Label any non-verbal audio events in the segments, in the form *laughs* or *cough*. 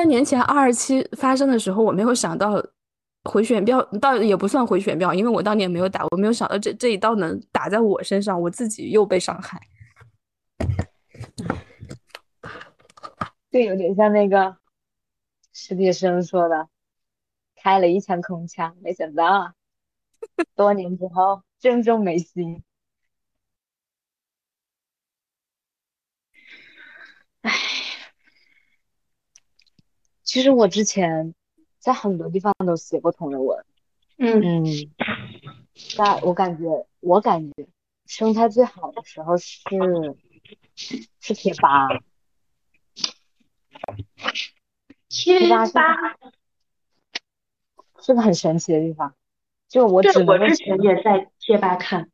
三年前二二七发生的时候，我没有想到回旋镖，倒也不算回旋镖，因为我当年没有打，我没有想到这这一刀能打在我身上，我自己又被伤害。对，有点像那个史铁生说的，开了一枪空枪，没想到多年之后正中眉心。唉，其实我之前在很多地方都写过同人文，嗯。嗯，在我感觉，我感觉生态最好的时候是是贴吧，贴吧是吧，是个很神奇的地方。就我只能之前也在贴吧看，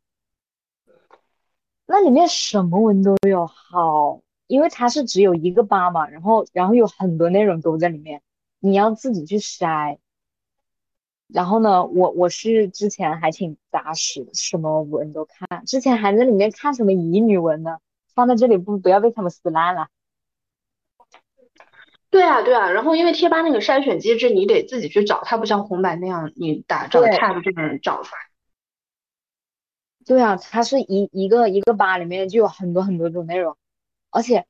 那里面什么文都有，好，因为它是只有一个吧嘛，然后然后有很多内容都在里面，你要自己去筛。然后呢，我我是之前还挺扎实的，什么文都看，之前还在里面看什么乙女文呢，放在这里不不要被他们撕烂了。对啊对啊，然后因为贴吧那个筛选机制，你得自己去找，它不像红白那样，你打找对 tab 就能找出来。对啊，它是一一个一个吧里面就有很多很多种内容，而且，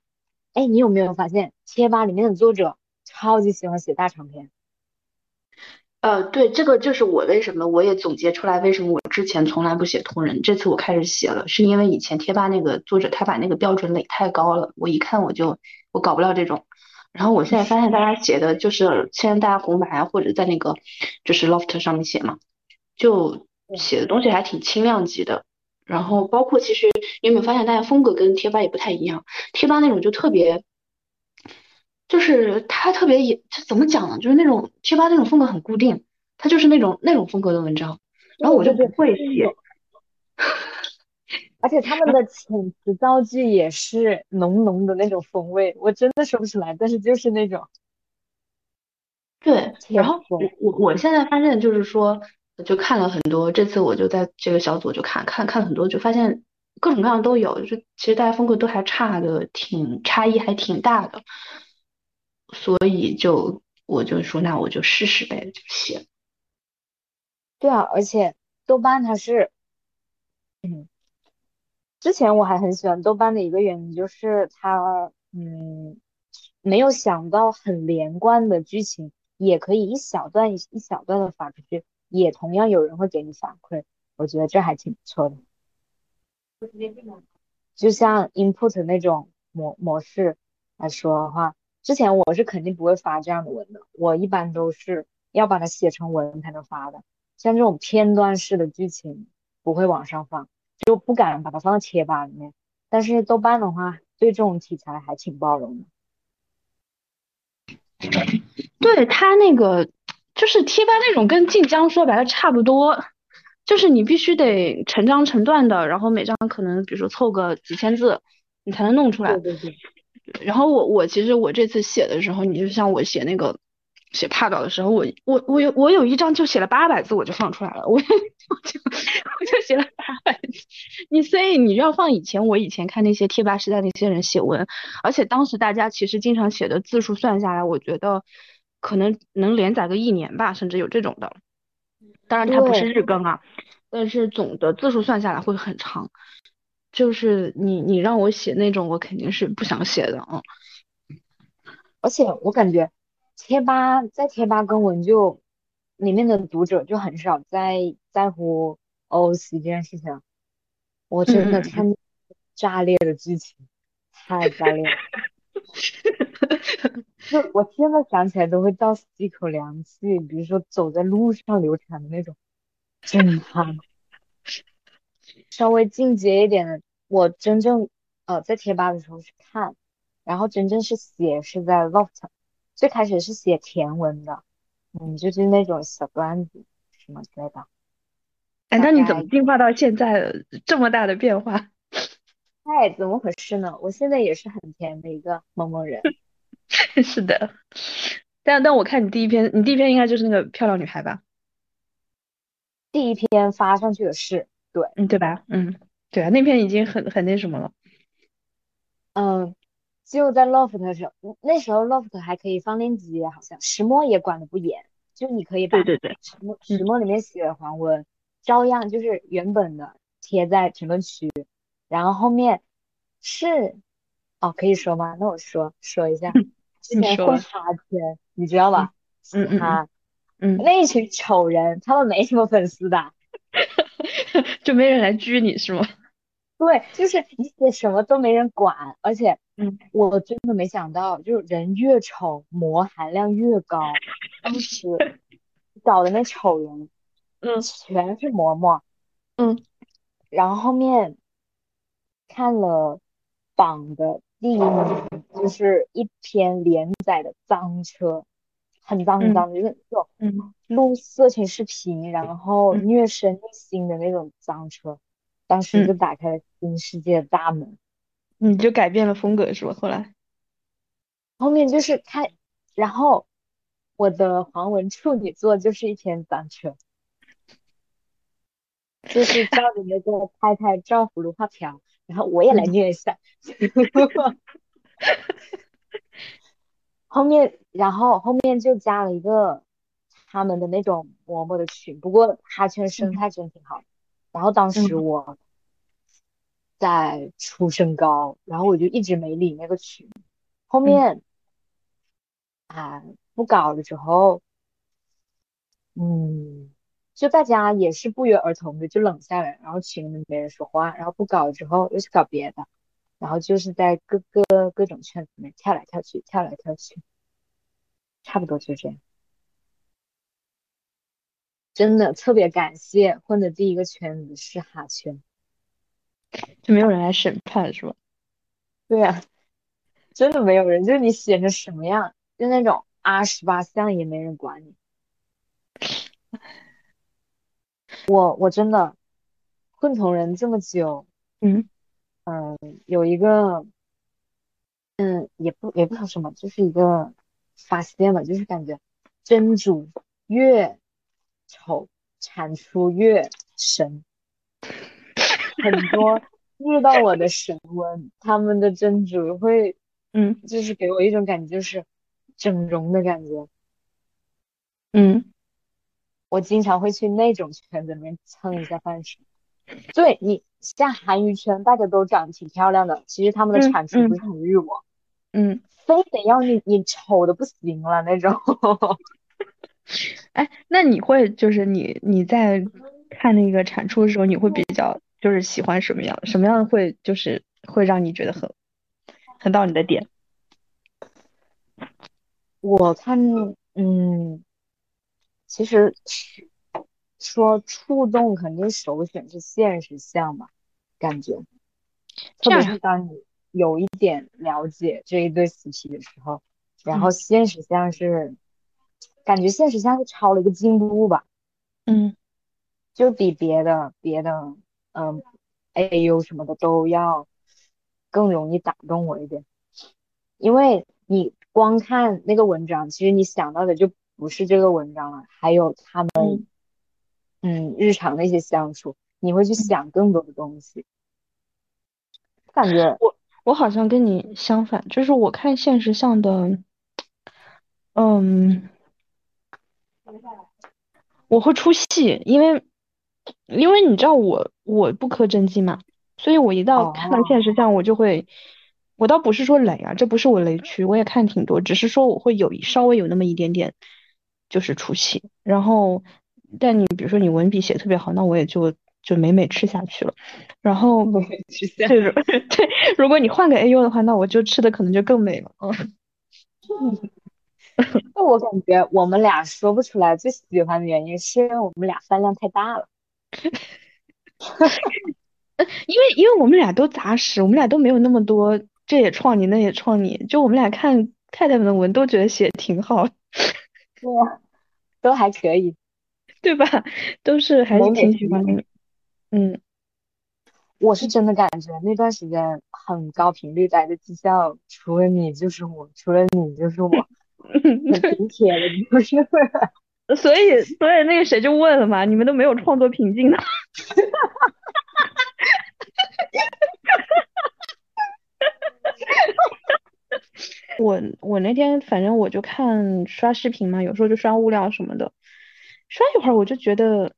哎，你有没有发现贴吧里面的作者超级喜欢写大长篇？呃，对，这个就是我为什么我也总结出来，为什么我之前从来不写同人，这次我开始写了，是因为以前贴吧那个作者他把那个标准垒太高了，我一看我就我搞不了这种。然后我现在发现大家写的就是现在大家红白啊或者在那个就是 Loft 上面写嘛，就写的东西还挺轻量级的。然后包括其实你有没有发现大家风格跟贴吧也不太一样，贴吧那种就特别。就是他特别也，这怎么讲呢？就是那种贴吧那种风格很固定，他就是那种那种风格的文章，然后我就不会写。而且他们的遣词造句也是浓浓的那种风味，我真的说不出来，但是就是那种。对，然后我我我现在发现就是说，就看了很多，这次我就在这个小组就看看看很多，就发现各种各样都有，就是其实大家风格都还差的挺差异还挺大的，所以就我就说那我就试试呗，就写。对啊，而且豆瓣它是，嗯，之前我还很喜欢豆瓣的一个原因就是它，嗯，没有想到很连贯的剧情，也可以一小段一小段的发出去，也同样有人会给你反馈，我觉得这还挺不错的。就像 input 那种模模式来说的话，之前我是肯定不会发这样的文的，我一般都是要把它写成文才能发的。像这种片段式的剧情不会往上放，就不敢把它放到贴吧里面。但是豆瓣的话，对这种题材还挺包容的。对他那个就是贴吧那种，跟晋江说白了差不多，就是你必须得成章成段的，然后每章可能比如说凑个几千字，你才能弄出来。对对对。然后我我其实我这次写的时候，你就像我写那个写帕稿的时候，我我我有我有一章就写了八百字，我就放出来了，我我 *laughs* 就我就写了八百字。你所以你要放以前我以前看那些贴吧时代那些人写文，而且当时大家其实经常写的字数算下来，我觉得可能能连载个一年吧，甚至有这种的。当然它不是日更啊，但是总的字数算下来会很长。就是你你让我写那种，我肯定是不想写的啊。而且我感觉贴吧在贴吧跟文就里面的读者就很少在在乎 OOC 这件事情。我真的看炸裂的剧情，太炸裂了。*laughs* 就 *laughs* 我现在想起来都会倒吸一口凉气，比如说走在路上流产的那种震撼。*laughs* 稍微进阶一点的，我真正呃在贴吧的时候去看，然后真正是写是在 Loft，最开始是写甜文的，嗯，就是那种小段子什么之类的。哎，那你怎么进化到现在这么大的变化？*laughs* 嗨，怎么回事呢？我现在也是很甜的一个萌萌人。*laughs* 是的，但但我看你第一篇，你第一篇应该就是那个漂亮女孩吧？第一篇发上去的是，对，嗯，对吧？嗯，对啊，那篇已经很很那什么了。嗯，就在 loft 的时候，那时候 loft 还可以放链接，好像石墨也管的不严，就你可以把对对对，石墨石墨里面写的黄文，照样就是原本的贴在评论区，然后后面是哦，可以说吗？那我说说一下，*laughs* 之前说会哈圈，你知道吧？嘻嗯嗯哈嗯，那一群丑人，他们没什么粉丝的。*laughs* 就没人来拘你是吗？*laughs* 对，就是你写什么都没人管，而且嗯我真的没想到，就是人越丑，膜含量越高。*laughs* 当时找的那丑人嗯全是嬷嬷，嗯然后后面看了榜的第一名，就是一篇连载的脏车，很脏很脏的，就是那种嗯录色情视频，然后嗯虐身虐心的那种脏车，当时就嗯打开了新世界的大门。你就改变了风格是吧？后来，后面就是看，然后我的黄文处女作就是一篇脏车，*laughs* 就是照着那个太太照葫芦画瓢，然后我也来嗯虐一下。*laughs* 后面，然后后面就加了一个他们的那种嬷嬷的群，不过哈圈生态真挺好。然后当时嗯我在出身高，然后我就一直没理那个群。后面啊不搞了之后，嗯，就大家也是不约而同的就冷下来，然后群里面没人说话，然后不搞了之后又去搞别的，然后就是在各个各种圈子里面跳来跳去，跳来跳去，差不多就这样。真的特别感谢混的第一个圈子是哈圈，就没有人来审判是吧？对呀、真的没有人，就是你写成什么样，就那种 R 十八项也没人管你。*laughs* 我我真的混同人这么久，嗯嗯有一个，嗯，也不也不说什么，就是一个发现吧，就是感觉真主越丑，产出越神。很多遇到我的神温，他们的真主会，嗯就是给我一种感觉，就是整容的感觉。嗯我经常会去那种圈子里面蹭一下饭吃。对你像韩娱圈，大家都长得挺漂亮的，其实他们的嗯产出不是很日我，嗯，非得要你你丑的不行了那种。*laughs* 哎，那你会就是你你在看那个产出的时候，你会比较就是喜欢什么样？什么样的会就是会让你觉得很很到你的点？我看，嗯，其实是说触动，肯定首选是现实项吧，感觉，特别是当你有一点了解这一对 CP 的时候，然后嗯。现实项是，感觉现实项是超了一个进步吧，嗯。就比别的别的，嗯，AU 什么的都要更容易打动我一点，因为你光看那个文章，其实你想到的就不是这个文章了，还有他们，嗯嗯，日常的一些相处，你会去想更多的东西，感觉，我我好像跟你相反，就是我看现实向的，嗯，我会出戏，因为因为你知道我我不磕真迹嘛，所以我一到看到哦现实向，我就会，我倒不是说雷啊，这不是我雷区，我也看挺多，只是说我会有一稍微有那么一点点就是出戏，然后但你比如说你文笔写得特别好，那我也就就美美吃下去了，然后对如 *laughs* 对，如果你换个 AU 的话，那我就吃的可能就更美了，嗯。*laughs* 那我感觉我们俩说不出来最喜欢的原因，是因为我们俩饭量太大了。*laughs* 因为因为我们俩都杂食，我们俩都没有那么多，这也创你，那也创你，就我们俩看太太们的文都觉得写得挺好，对呀，都还可以。对吧？都是还是挺喜欢的，嗯，我是真的感觉那段时间很高频率待在技校，除了你就是我，除了你就是我，*laughs* 很体贴的，就是。所以所以那个谁就问了嘛，你们都没有创作瓶颈的，我我那天反正我就看刷视频嘛，有时候就刷物料什么的，刷一会儿我就觉得，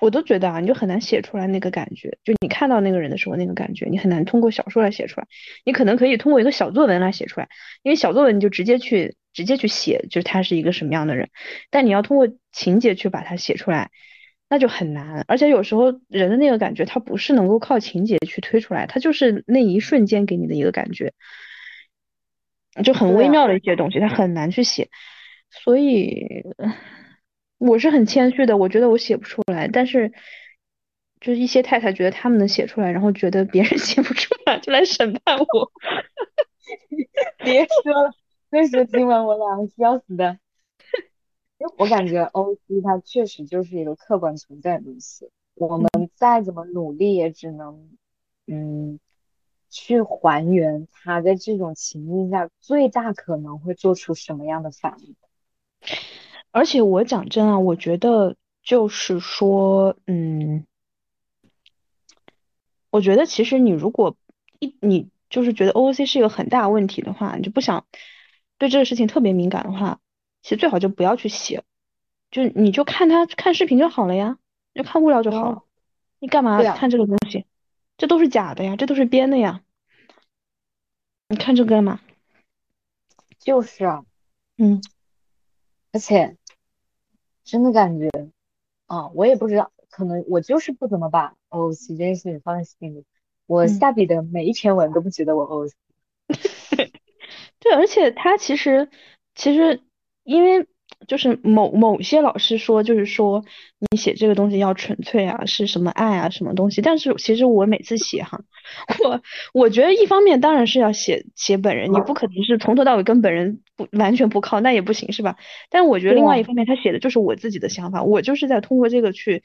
我都觉得啊，你就很难写出来那个感觉，就你看到那个人的时候那个感觉，你很难通过小说来写出来，你可能可以通过一个小作文来写出来，因为小作文你就直接去直接去写，就是他是一个什么样的人，但你要通过情节去把它写出来，那就很难，而且有时候人的那个感觉，他不是能够靠情节去推出来，他就是那一瞬间给你的一个感觉。就很微妙的一些东西，他很难去写，所以我是很谦虚的，我觉得我写不出来，但是就是一些太太觉得他们能写出来，然后觉得别人 *laughs* 写不出来就来审判我，*laughs* 别说了，那时听完我俩笑死的。我感觉 O C 它确实就是一个客观存在的东西，我们再怎么努力也只能，嗯。去还原他在这种情境下最大可能会做出什么样的反应。而且我讲真啊，我觉得就是说，嗯，我觉得其实你如果一你就是觉得 OOC 是一个很大问题的话，你就不想对这个事情特别敏感的话，其实最好就不要去写，就你就看他看视频就好了呀，就看物料就好了。你干嘛看这个东西？这都是假的呀，这都是编的呀。你看这干嘛？就是啊，嗯，而且真的感觉，啊，我也不知道，可能我就是不怎么把 OOC 这件事情放在心里。我下笔的每一篇文都不觉得我 OOC。*laughs* 对，而且他其实其实因为。就是某某些老师说，就是说你写这个东西要纯粹啊，是什么爱啊，什么东西。但是其实我每次写哈，我我觉得一方面当然是要写写本人，你不可能是从头到尾跟本人不完全不靠，那也不行是吧？但我觉得另外一方面，他写的就是我自己的想法，我就是在通过这个去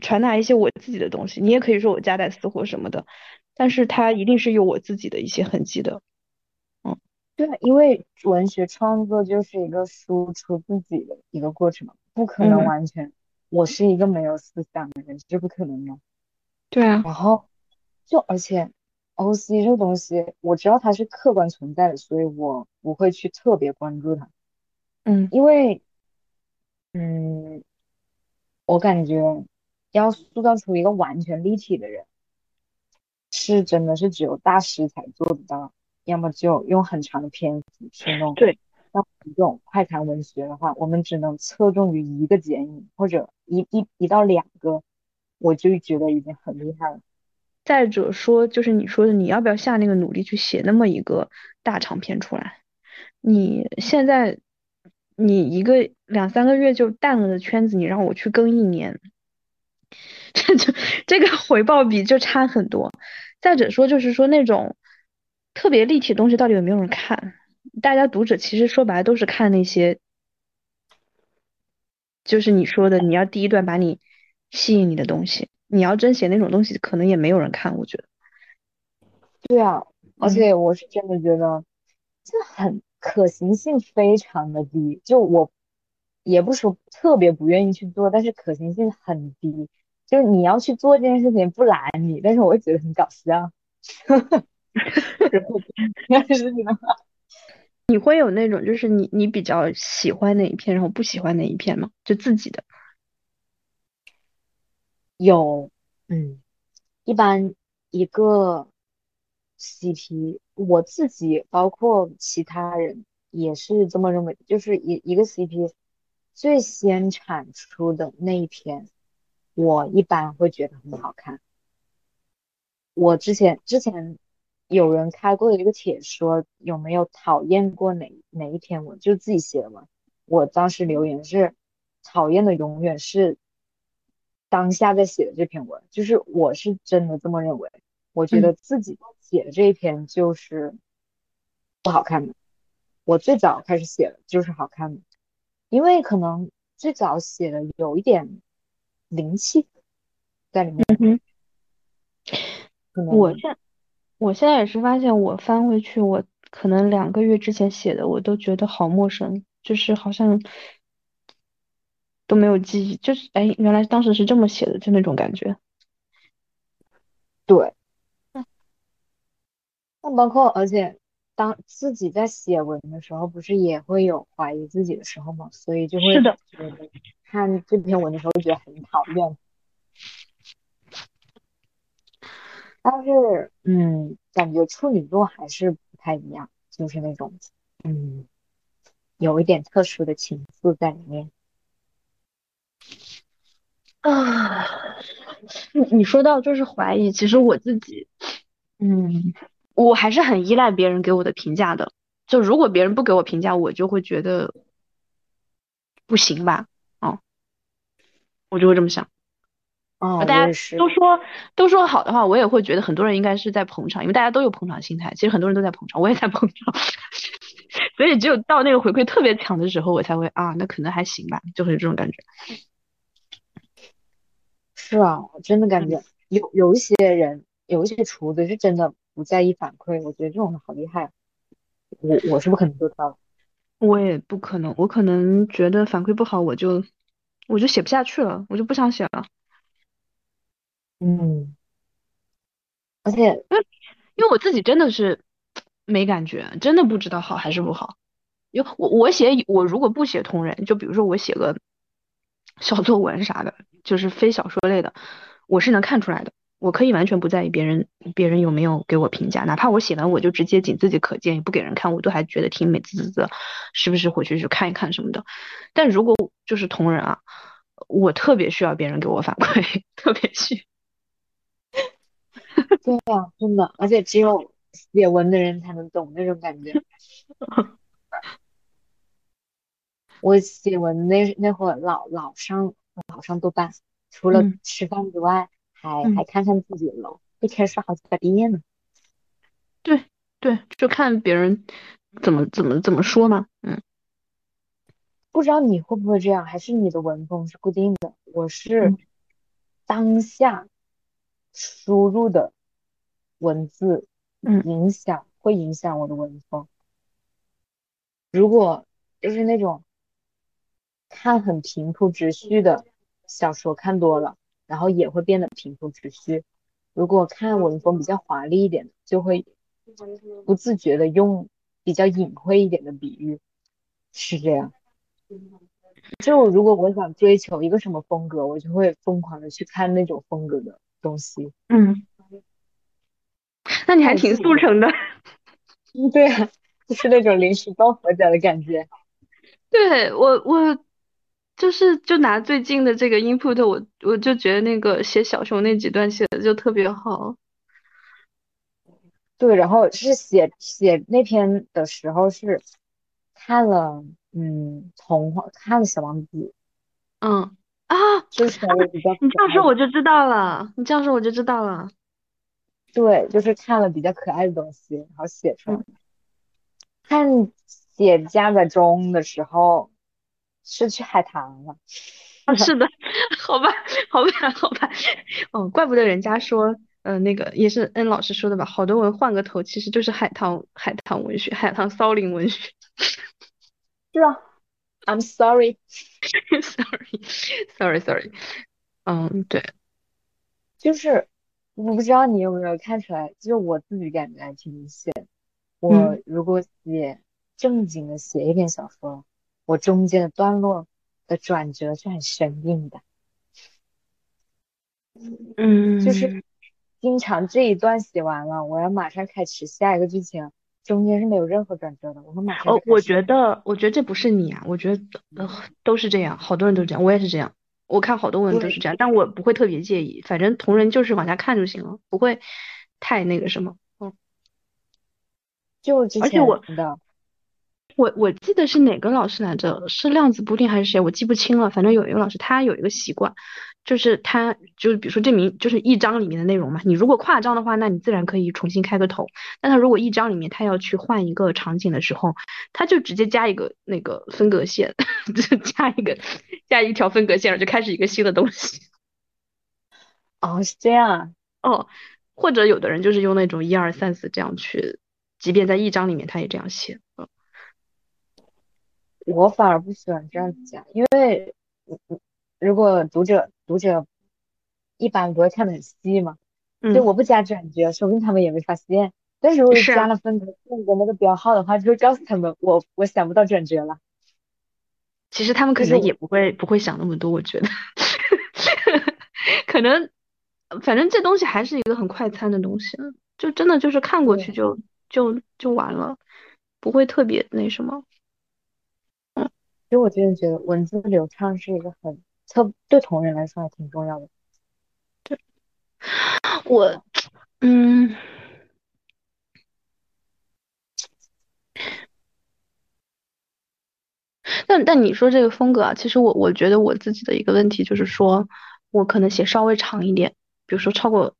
传达一些我自己的东西。你也可以说我夹带私货什么的，但是他一定是有我自己的一些痕迹的。对，因为文学创作就是一个输出自己的一个过程嘛，不可能完全。我是一个没有思想的人，这不可能的。对啊。然后，就而且，O C 这个东西，我知道它是客观存在的，所以我不会去特别关注它。嗯。因为，嗯，我感觉要塑造出一个完全立体的人，是真的是只有大师才做得到。要么就用很长的篇幅去弄。对，那这种快餐文学的话，我们只能侧重于一个剪影或者一一一到两个，我就觉得已经很厉害了。再者说，就是你说的，你要不要下那个努力去写那么一个大长篇出来？你现在你一个两三个月就淡了的圈子，你让我去更一年，*laughs* 这就这个回报比就差很多。再者说，就是说那种。特别立体的东西到底有没有人看？大家读者其实说白了都是看那些，就是你说的，你要第一段把你吸引你的东西，你要真写那种东西，可能也没有人看。我觉得。对啊，而且我是真的觉得这很可行性非常的低。就我也不说特别不愿意去做，但是可行性很低。就是你要去做这件事情不拦你，但是我会觉得很搞笑。*laughs* 然后是你的 *laughs* 话，你会有那种就是你你比较喜欢哪一片，然后不喜欢哪一片吗？就自己的有，嗯，一般一个 CP，我自己包括其他人也是这么认为，就是一一个 CP 最先产出的那一篇，我一般会觉得很好看。我之前之前。有人开过的一个帖说有没有讨厌过哪哪一篇文，就自己写的嘛。我当时留言是讨厌的永远是当下在写的这篇文，就是我是真的这么认为。我觉得自己写的这一篇就是不好看的。我最早开始写的就是好看的，因为可能最早写的有一点灵气在里面。嗯我现我现在也是发现，我翻回去，我可能两个月之前写的，我都觉得好陌生，就是好像都没有记忆，就是哎，原来当时是这么写的，就那种感觉。对。那包括，而且当自己在写文的时候，不是也会有怀疑自己的时候吗？所以就会是的觉得看这篇文的时候，觉得很讨厌。但是，嗯，感觉处女座还是不太一样，就是那种，嗯，有一点特殊的情愫在里面。啊，你你说到就是怀疑，其实我自己，嗯，我还是很依赖别人给我的评价的。就如果别人不给我评价，我就会觉得不行吧，哦，我就会这么想。哦，大家。都说都说好的话，我也会觉得很多人应该是在捧场，因为大家都有捧场心态。其实很多人都在捧场，我也在捧场，*laughs* 所以只有到那个回馈特别强的时候，我才会啊，那可能还行吧，就会有这种感觉。是啊，我真的感嗯觉有有一些人，有一些厨子是真的不在意反馈，我觉得这种人好厉害啊。我我是不可能做到的。我也不可能，我可能觉得反馈不好，我就我就写不下去了，我就不想写了。嗯，而且因为因为我自己真的是没感觉，真的不知道好还是不好。因为我我写我如果不写同人，就比如说我写个小作文啥的，就是非小说类的，我是能看出来的。我可以完全不在意别人别人有没有给我评价，哪怕我写完我就直接仅自己可见，也不给人看，我都还觉得挺美滋滋的，时不时回去去看一看什么的。但如果就是同人啊，我特别需要别人给我反馈，*laughs* 特别需。*laughs* 对呀，真的，而且只有写文的人才能懂那种感觉。*laughs* 我写文那那会儿老老上老上豆瓣，除了嗯吃饭之外，还嗯还看看自己的楼，一天刷好几百遍呢。对对，就看别人怎么怎么怎么说嘛。嗯不知道你会不会这样，还是你的文风是固定的？我是嗯当下输入的文字嗯影响，会影响我的文风。如果就是那种看很平铺直叙的小说看多了，然后也会变得平铺直叙。如果看文风比较华丽一点的，就会不自觉的用比较隐晦一点的比喻，是这样。就如果我想追求一个什么风格，我就会疯狂的去看那种风格的东西。嗯，那你还挺速成的。*laughs* 嗯，对啊，就是那种临时抱佛脚的感觉。*laughs* 对我我就是就拿最近的这个 input，我我就觉得那个写小熊那几段写的就特别好。对，然后是写写那篇的时候是看了，嗯，童话，看了《小王子》，嗯啊，就是稍微比较可你这样说我就知道了，你这样说我就知道了。对，就是看了比较可爱的东西，然后写出来。嗯看写加载中的时候是去海棠了，啊，是的，*laughs* 好吧，好吧，好吧，哦，怪不得人家说，呃，那个也是恩老师说的吧，好多文换个头，其实就是海棠海棠文学，海棠骚灵文学。是啊，I'm sorry，*laughs* Sorry，Sorry，Sorry，*laughs* 嗯，对，就是我不知道你有没有看出来，就是我自己感觉还挺明显。我嗯。如果写正经的写一篇小说，我中间的段落的转折是很生硬的，嗯。就是嗯，经常这一段写完了，我要马上开始下一个剧情，中间是没有任何转折的，我们马上哦，我。觉得，我觉得这不是你啊，我觉得呃都是这样，好多人都这样，我也是这样，我看好多文都是这样，但我不会特别介意，反正同人就是往下看就行了，不会太那个什么。嗯，就之前而且我的，我我记得是哪个老师来着？是量子不定还是谁？我记不清了。反正有一个老师，他有一个习惯，就是他就是比如说这名就是一章里面的内容嘛，你如果跨章的话，那你自然可以重新开个头。但他如果一章里面他要去换一个场景的时候，他就直接加一个那个分隔线，*laughs* 就加一个加一条分隔线，然后就开始一个新的东西。*laughs* 哦，是这样啊，哦，或者有的人就是用那种一二三四这样去，即便在一章里面他也这样写。嗯我反而不喜欢这样子讲，因为嗯嗯如果读者读者一般不会看得很细嘛，所以嗯我不加转折，说不定他们也没发现。但是如果加了分隔线的那个标号的话，就会告诉他们我我想不到转折了。其实他们可能也不会不会想那么多，我觉得，*laughs* 可能反正这东西还是一个很快餐的东西，就真的就是看过去就就就完了，不会特别那什么。其实我真的觉得文字流畅是一个很特对同人来说还挺重要的。对我，嗯，但但你说这个风格啊，其实我我觉得我自己的一个问题就是说，我可能写稍微长一点，比如说超过，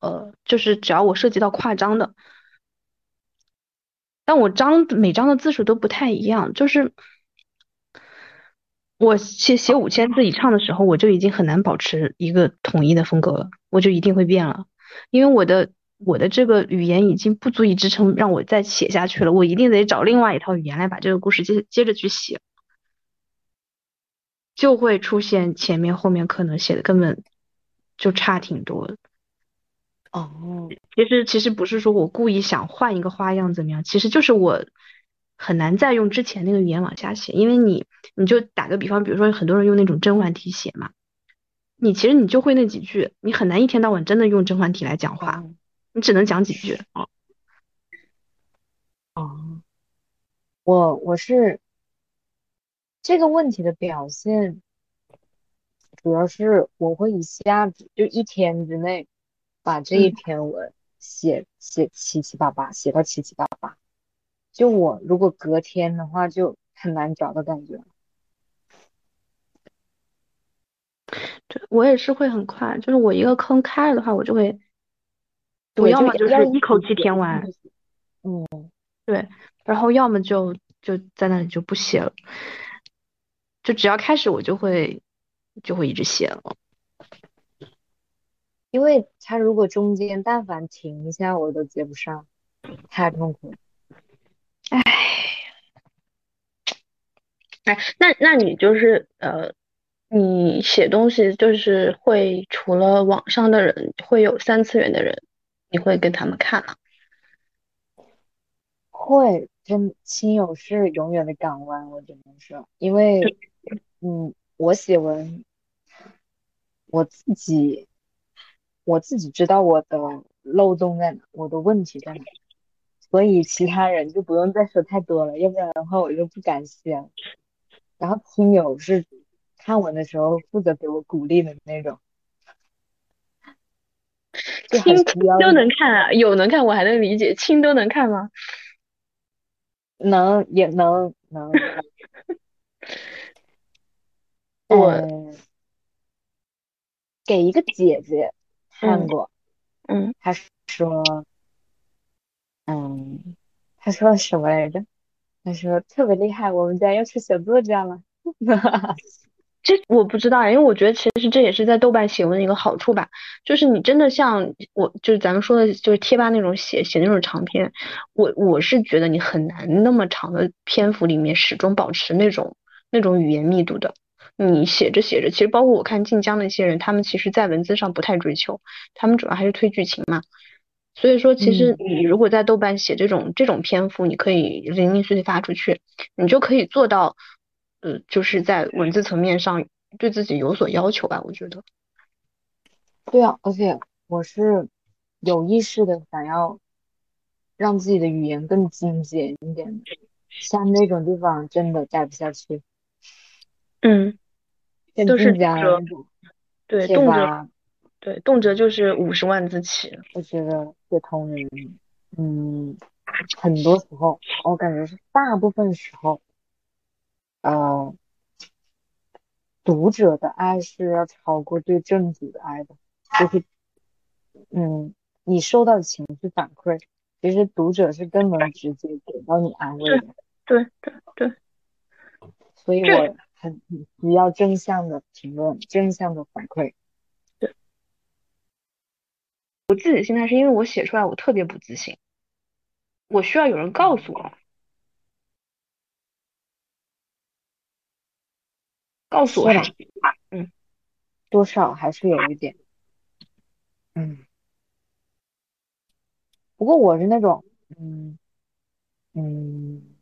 呃，就是只要我涉及到夸张的，但我章每章的字数都不太一样，就是我写写五千字以上的时候，我就已经很难保持一个统一的风格了，我就一定会变了，因为我的我的这个语言已经不足以支撑让我再写下去了，我一定得找另外一套语言来把这个故事接接着去写，就会出现前面后面可能写的根本就差挺多的。哦，其实其实不是说我故意想换一个花样怎么样，其实就是我很难再用之前那个语言往下写，因为你你就打个比方，比如说很多人用那种甄嬛体写嘛，你其实你就会那几句，你很难一天到晚真的用甄嬛体来讲话，哦你只能讲几句。哦，我我是这个问题的表现，主要是我会一下子就一天之内把这一嗯篇文写写七七八八，写到七七八八。就我如果隔天的话，就很难找到感觉。对，我也是会很快，就是我一个坑开了的话，我就会，我，要么就是一口气填完，嗯，对，然后要么就就在那里就不写了，就只要开始我就会就会一直写了。因为他如果中间但凡停一下，我都接不上，太痛苦了。唉，哎，那那你就是呃，你写东西就是会除了网上的人，会有三次元的人，你会跟他们看吗？会，真亲友是永远的港湾，我只能说，因为，嗯，我写文，我自己，我自己知道我的漏洞在哪，我的问题在哪，所以其他人就不用再说太多了，要不然的话我就不敢写了。然后亲友是看文的时候负责给我鼓励的那种，亲都能看啊，有能看我还能理解，亲都能看吗？能也能能，*laughs* 我嗯，给一个姐姐看嗯过，嗯，她说，嗯，他说什么来着？他说特别厉害，我们家要出写作家了。*laughs* 这我不知道，因为我觉得其实这也是在豆瓣写文的一个好处吧，就是你真的像我，就是咱们说的，就是贴吧那种写写那种长篇，我我是觉得你很难那么长的篇幅里面始终保持那种那种语言密度的。你写着写着，其实包括我看晋江那些人，他们其实在文字上不太追求，他们主要还是推剧情嘛。所以说，其实嗯。你如果在豆瓣写这种这种篇幅，你可以零零碎碎发出去，你就可以做到，呃，就是在文字层面上对自己有所要求吧，我觉得。对啊，而且我是有意识的想要让自己的语言更精简一点的，像那种地方真的待不下去，嗯，像都是晋江动辄那种对，贴动辄吧，对动辄就是五十万字起。我觉得写同人，嗯，很多时候我感觉是大部分时候，呃，读者的爱是要超过对正主的爱的，就是，嗯，你收到的情绪反馈，其实读者是更能直接给到你安慰的，对对对，所以我很很需要正向的评论，正向的反馈。我自己的心态是因为我写出来我特别不自信，我需要有人告诉我，告诉我。嗯，多少？还是有一点，嗯，不过我是那种，嗯嗯，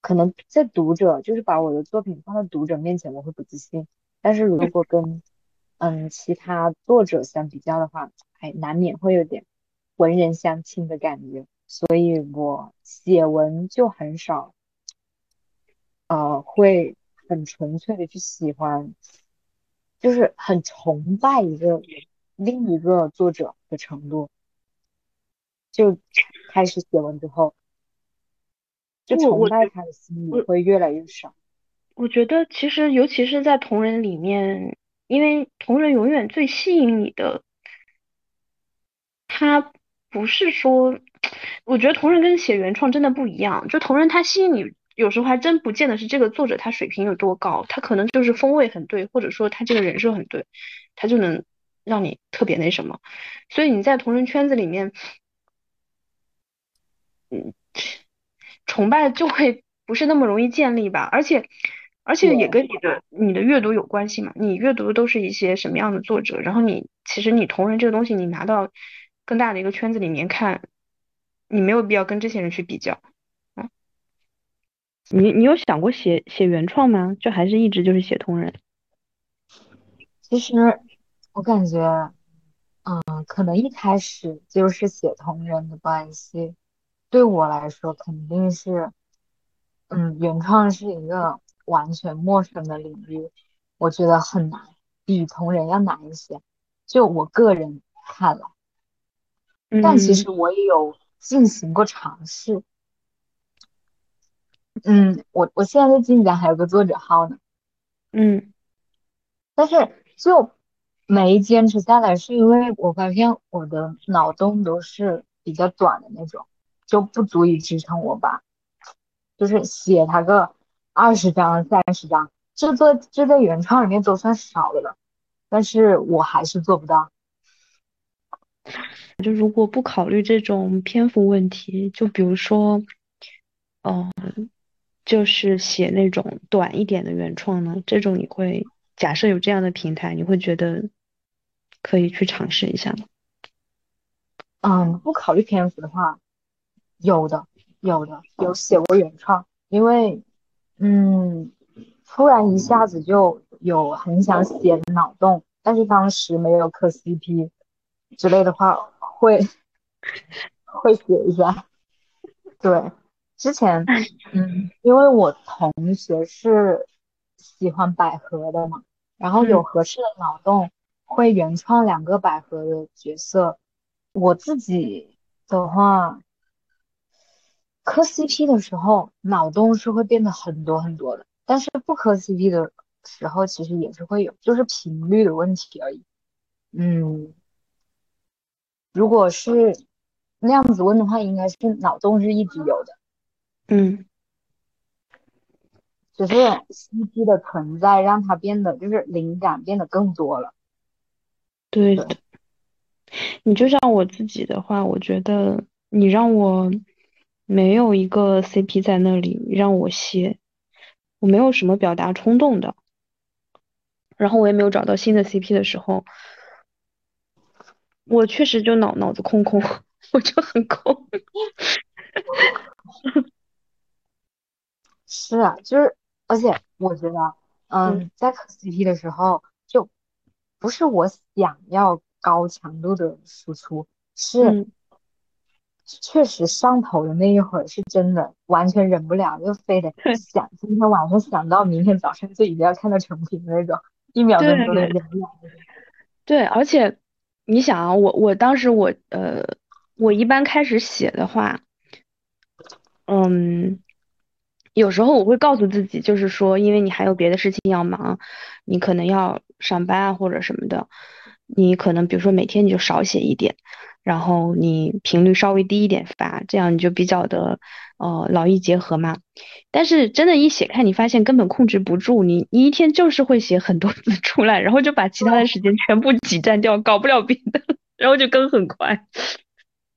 可能在读者就是把我的作品放在读者面前，我会不自信。但是如果跟嗯其他作者相比较的话，哎，难免会有点文人相亲的感觉。所以我写文就很少，呃，会很纯粹的去喜欢，就是很崇拜一个另一个作者的程度。就开始写文之后，就崇拜他的心理会越来越少。我觉得其实，尤其是在同人里面，因为同人永远最吸引你的，他不是说，我觉得同人跟写原创真的不一样。就同人他吸引你，有时候还真不见得是这个作者他水平有多高，他可能就是风味很对，或者说他这个人设很对，他就能让你特别那什么。所以你在同人圈子里面。嗯，崇拜就会不是那么容易建立吧，而且而且也跟你的你的阅读有关系嘛。你阅读的都是一些什么样的作者，然后你其实你同人这个东西，你拿到更大的一个圈子里面看，你没有必要跟这些人去比较。嗯，你你有想过写写原创吗？就还是一直就是写同人？其实我感觉，嗯，可能一开始就是写同人的关系。对我来说，肯定是，嗯，原创是一个完全陌生的领域，我觉得很难，比同人要难一些。就我个人看来，但其实我也有进行过尝试。嗯，我我现在在晋江还有个作者号呢。嗯，但是就没坚持下来，是因为我发现我的脑洞都是比较短的那种。就不足以支撑我吧，就是写它个二十张、三十张，这做这在原创里面都算少的了，但是我还是做不到。就如果不考虑这种篇幅问题，就比如说，嗯，就是写那种短一点的原创呢，这种你会假设有这样的平台，你会觉得可以去尝试一下吗？嗯，不考虑篇幅的话。有的，有的，有写过原创，因为，嗯，突然一下子就有很想写的脑洞，但是当时没有磕 CP 之类的话，会 *laughs* 会写一下。对，之前，嗯，因为我同学是喜欢百合的嘛，然后有合适的脑洞，会原创两个百合的角色。我自己的话。磕 CP 的时候，脑洞是会变得很多很多的，但是不磕 CP 的时候，其实也是会有，就是频率的问题而已。嗯，如果是那样子问的话，应该是脑洞是一直有的。嗯，只是 CP 的存在让它变得就是灵感变得更多了。对的，你就像我自己的话，我觉得你让我。没有一个 CP 在那里让我写，我没有什么表达冲动的，然后我也没有找到新的 CP 的时候，我确实就脑脑子空空，*laughs* 我就很空。是啊，就是，而且我觉得，嗯，在磕 CP 的时候，就不是我想要高强度的输出，是。确实上头的那一会儿是真的完全忍不了，就非得 *laughs* 想今天晚上想到明天早上就一定要看到成品的那种，一秒钟都能忍不了。*laughs* 对，而且你想啊，我我当时我呃，我一般开始写的话，嗯，有时候我会告诉自己，就是说，因为你还有别的事情要忙，你可能要上班啊或者什么的，你可能比如说每天你就少写一点。然后你频率稍微低一点发，这样你就比较的呃劳逸结合嘛。但是真的，一写开，你发现根本控制不住，你你一天就是会写很多字出来，然后就把其他的时间全部挤占掉，搞不了别的，然后就更很快。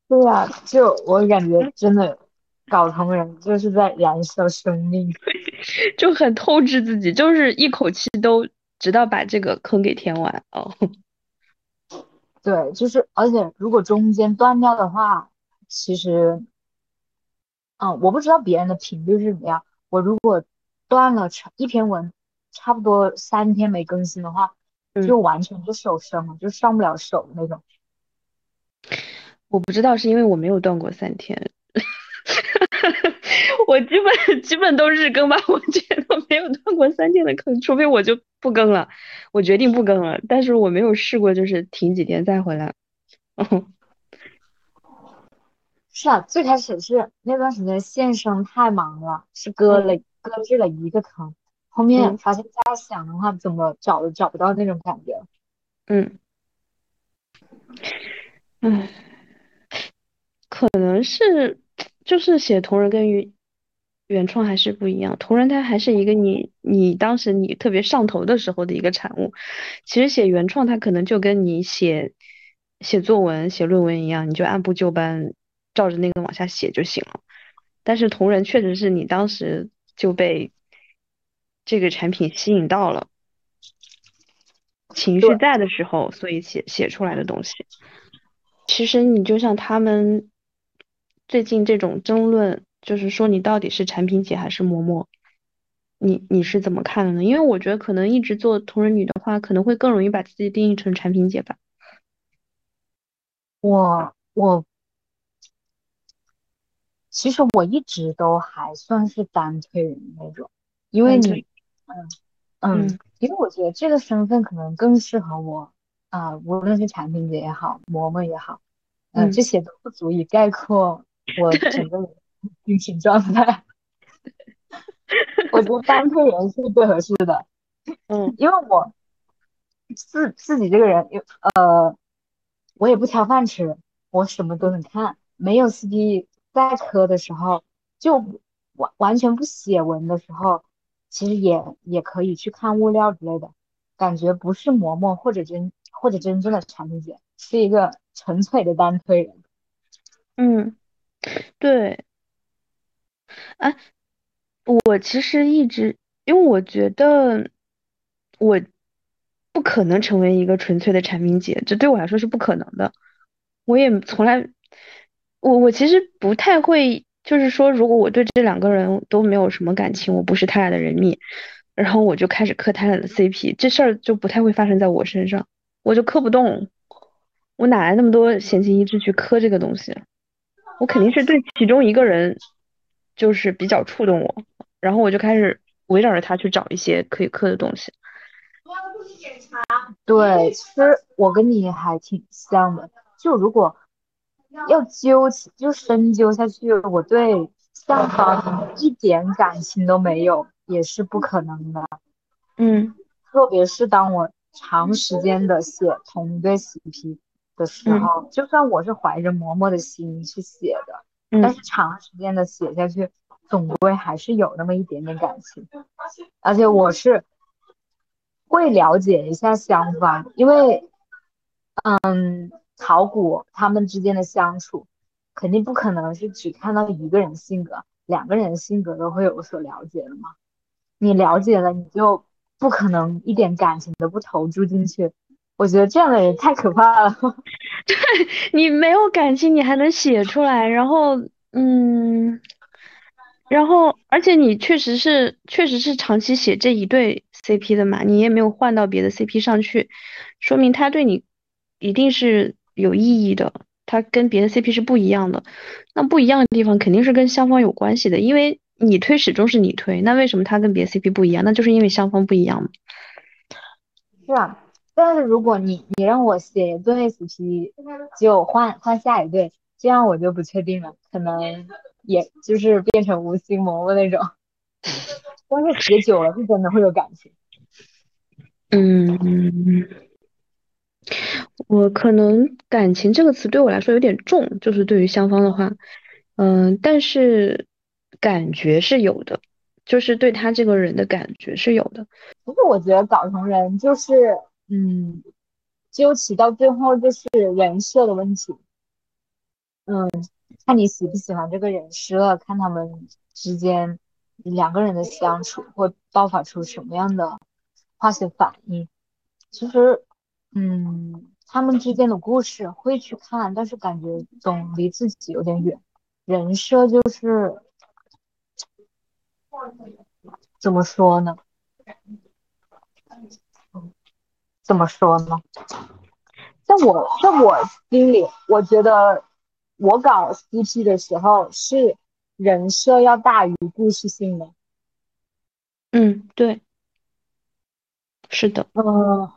对呀，就我感觉真的搞同人就是在燃烧生命，*laughs* 就很透支自己，就是一口气都直到把这个坑给填完哦。对，就是而且如果中间断掉的话，其实，嗯，我不知道别人的频率是怎么样。我如果断了差一篇文，差不多三天没更新的话，嗯就完全就手生了，就上不了手那种。我不知道是因为我没有断过三天，*laughs* 我基本 *laughs* 基本都日更吧，我觉得没有断过三天的更，除非我就不更了，我决定不更了，但是我没有试过就是停几天再回来。嗯是啊，最开始是那段时间线生太忙了，是割了搁置了一个坑，后面嗯发现再想的话，怎么找都找不到那种感觉了。嗯，唉，可能是就是写同人跟原原创还是不一样，同人它还是一个你你当时你特别上头的时候的一个产物，其实写原创它可能就跟你写写作文、写论文一样，你就按部就班照着那个往下写就行了。但是同人确实是你当时就被这个产品吸引到了。情绪在的时候，所以写写出来的东西。其实你就像他们最近这种争论，就是说你到底是产品姐还是嬷嬷，你你是怎么看的呢？因为我觉得可能一直做同人女的话，可能会更容易把自己定义成产品姐吧。我我其实我一直都还算是单推人那种，因为你，嗯嗯，嗯因为我觉得这个身份可能更适合我啊、无论是产品姐也好，嬷嬷也好，呃，嗯这些都不足以概括我整个人的精神状态。我觉得单推人是最合适的，嗯因为我自自己这个人，呃，我也不挑饭吃，我什么都能看。没有 CP 在磕的时候，就完完全不写文的时候，其实也也可以去看物料之类的。感觉不是嬷嬷或者真或者真正的产品姐，是一个纯粹的单推人。嗯，对。哎，我其实一直，因为我觉得我不可能成为一个纯粹的产品姐，这对我来说是不可能的。我也从来，我我其实不太会，就是说，如果我对这两个人都没有什么感情，我不是他俩的人蜜，然后我就开始磕他俩的 CP，这事儿就不太会发生在我身上，我就磕不动，我哪来那么多闲情逸致去磕这个东西？我肯定是对其中一个人就是比较触动我，然后我就开始围绕着他去找一些可以刻的东西。对，其实我跟你还挺像的。就如果要揪起，就深究下去，我对向方一点感情都没有，也是不可能的。嗯特别是当我长时间的写同一对 CP 的时候，就算我是怀着嬷嬷的心去写的，但是长时间的写下去，总归还是有那么一点点感情。而且我是会了解一下相方，因为嗯，考古他们之间的相处，肯定不可能是只看到一个人性格，两个人性格都会有所了解的嘛。你了解了，你就不可能一点感情都不投注进去。我觉得这样的人太可怕了。*laughs* 对你没有感情，你还能写出来，然后嗯，然后而且你确实是确实是长期写这一对 CP 的嘛，你也没有换到别的 CP 上去，说明他对你一定是有意义的，他跟别的 CP 是不一样的。那不一样的地方肯定是跟相方有关系的，因为你推始终是你推，那为什么他跟别的 CP 不一样？那就是因为相方不一样嘛。是啊，但是如果你你让我写一对 CP，就换换下一对，这样我就不确定了，可能也就是变成无心魔了那种。*laughs* 但是写久了是真的会有感情。嗯，我可能感情这个词对我来说有点重，就是对于香方的话，嗯，但是感觉是有的，就是对他这个人的感觉是有的。不过我觉得搞同人就是，嗯，究其到最后就是人设的问题。嗯，看你喜不喜欢这个人设，看他们之间两个人的相处会爆发出什么样的化学反应。其实，嗯，他们之间的故事会去看，但是感觉总离自己有点远。人设就是怎么说呢？怎么说呢？在我在我心里，我觉得我搞 CP 的时候是人设要大于故事性的。嗯，对，是的，嗯，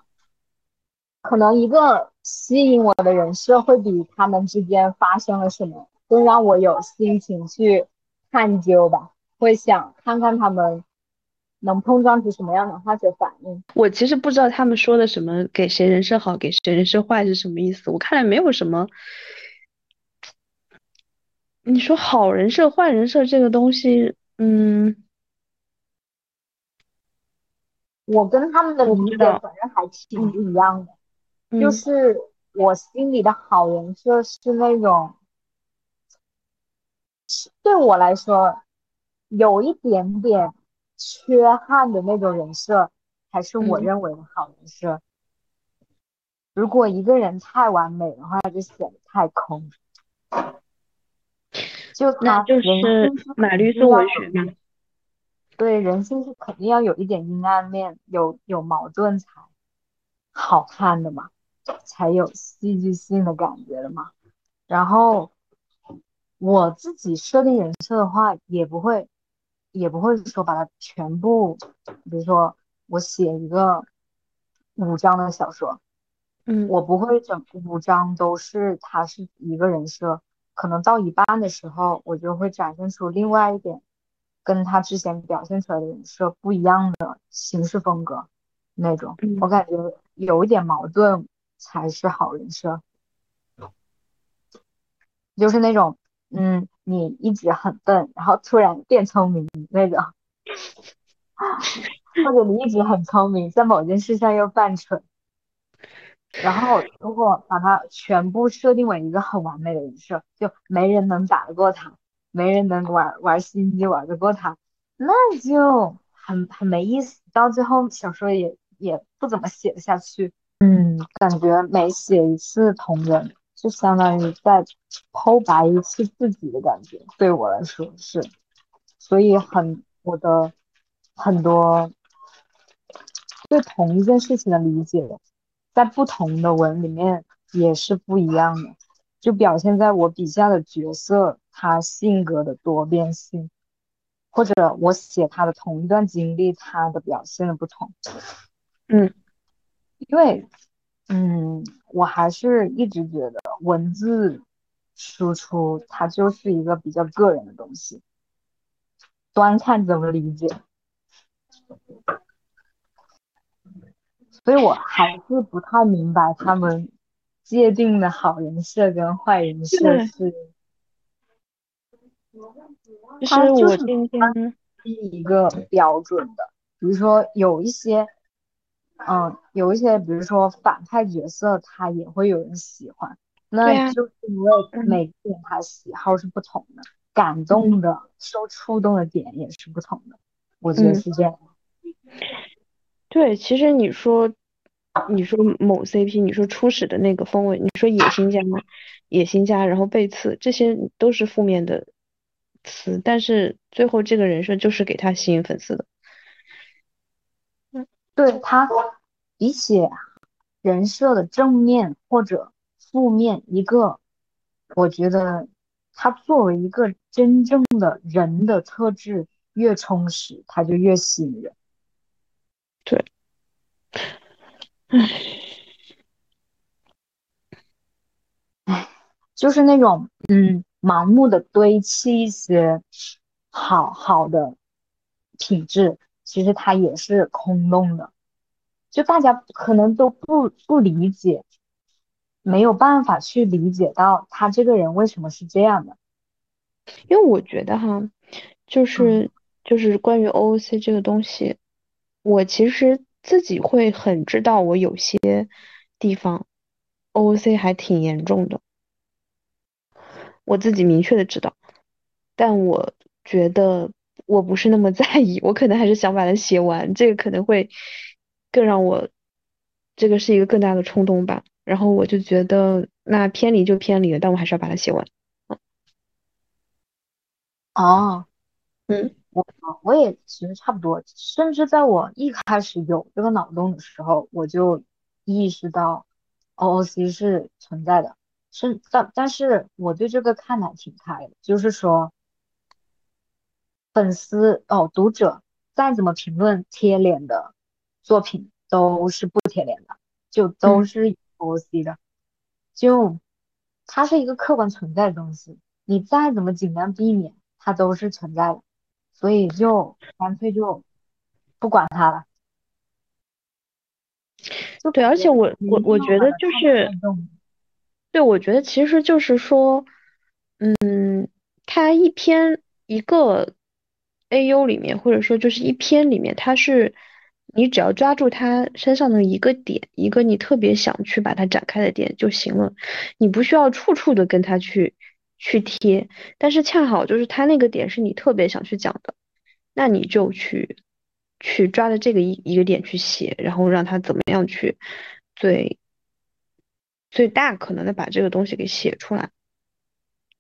可能一个吸引我的人设会比他们之间发生了什么更让我有心情去探究吧，会想看看他们能碰撞出什么样的化学反应。我其实不知道他们说的什么给谁人设好，给谁人设坏是什么意思。我看来没有什么，你说好人设、坏人设这个东西，嗯，我跟他们的理解反正还挺不一样的。嗯就是我心里的好人设是那种，对我来说有一点点缺憾的那种人设，才是我嗯认为的好人设。如果一个人太完美的话，就显得太空。就他那就是马律苏定要有文学嘛。对，人性是肯定要有一点阴暗面，有有矛盾才好看的嘛，才有戏剧性的感觉的嘛。然后我自己设定人设的话，也不会，也不会说把它全部，比如说我写一个五章的小说，嗯。我不会整五章都是他是一个人设，可能到一半的时候，我就会展现出另外一点，跟他之前表现出来的人设不一样的形式风格那种。嗯。我感觉有一点矛盾才是好人设，就是那种，嗯，你一直很笨，然后突然变聪明那种，*laughs* 或者你一直很聪明，在某件事上又犯蠢。然后，如果把它全部设定为一个很完美的人设，就没人能打得过他，没人能玩玩心机玩得过他，那就很很没意思，到最后小说也也不怎么写得下去。嗯，感觉每写一次同人，就相当于在剖白一次自己的感觉，对我来说是，所以很我的很多对同一件事情的理解。在不同的文里面也是不一样的，就表现在我笔下的角色他性格的多变性，或者我写他的同一段经历，他的表现的不同。嗯，因为，嗯，我还是一直觉得文字输出它就是一个比较个人的东西，端看怎么理解。所以我还是不太明白他们界定的好人设跟坏人设对是，就是实我今天，是一个标准的。比如说有一些，嗯，有一些，比如说反派角色，他也会有人喜欢，那就是因为嗯每个人他喜好是不同的，感动的、受触动的点也是不同的。我觉得嗯是这样。对，其实你说，你说某 CP，你说初始的那个风味，你说野心家、野心家，然后背刺，这些都是负面的词，但是最后这个人设就是给他吸引粉丝的。对他比起人设的正面或者负面，一个我觉得他作为一个真正的人的特质越充实，他就越吸引人。对，唉，就是那种嗯，盲目的堆砌一些好好的品质，其实它也是空洞的。就大家可能都不不理解，没有办法去理解到他这个人为什么是这样的。因为我觉得哈，就是就是关于 OOC 这个东西，我其实自己会很知道，我有些地方 OOC 还挺严重的，我自己明确的知道，但我觉得我不是那么 *laughs* 在意，我可能还是想把它写完，这个可能会更让我，这个是一个更大的冲动吧。然后我就觉得那偏离就偏离了，但我还是要把它写完。哦，嗯我我也其实差不多，甚至在我一开始有这个脑洞的时候，我就意识到 OOC 是存在的，是但但是我对这个看得还挺开的，就是说粉丝哦读者再怎么评论贴脸的作品都是不贴脸的，就都嗯是 OOC 的，就它是一个客观存在的东西，你再怎么尽量避免，它都是存在的。所以就干脆就不管它了。就对，而且我我我觉得就是。对，我觉得其实就是说，嗯，它一篇一个 AU 里面，或者说就是一篇里面，它是你只要抓住它身上的一个点，一个你特别想去把它展开的点就行了，你不需要处处的跟它去去贴，但是恰好就是它那个点是你特别想去讲的，那你就去去抓着这个一一个点去写，然后让它怎么样去最。最大可能的把这个东西给写出来。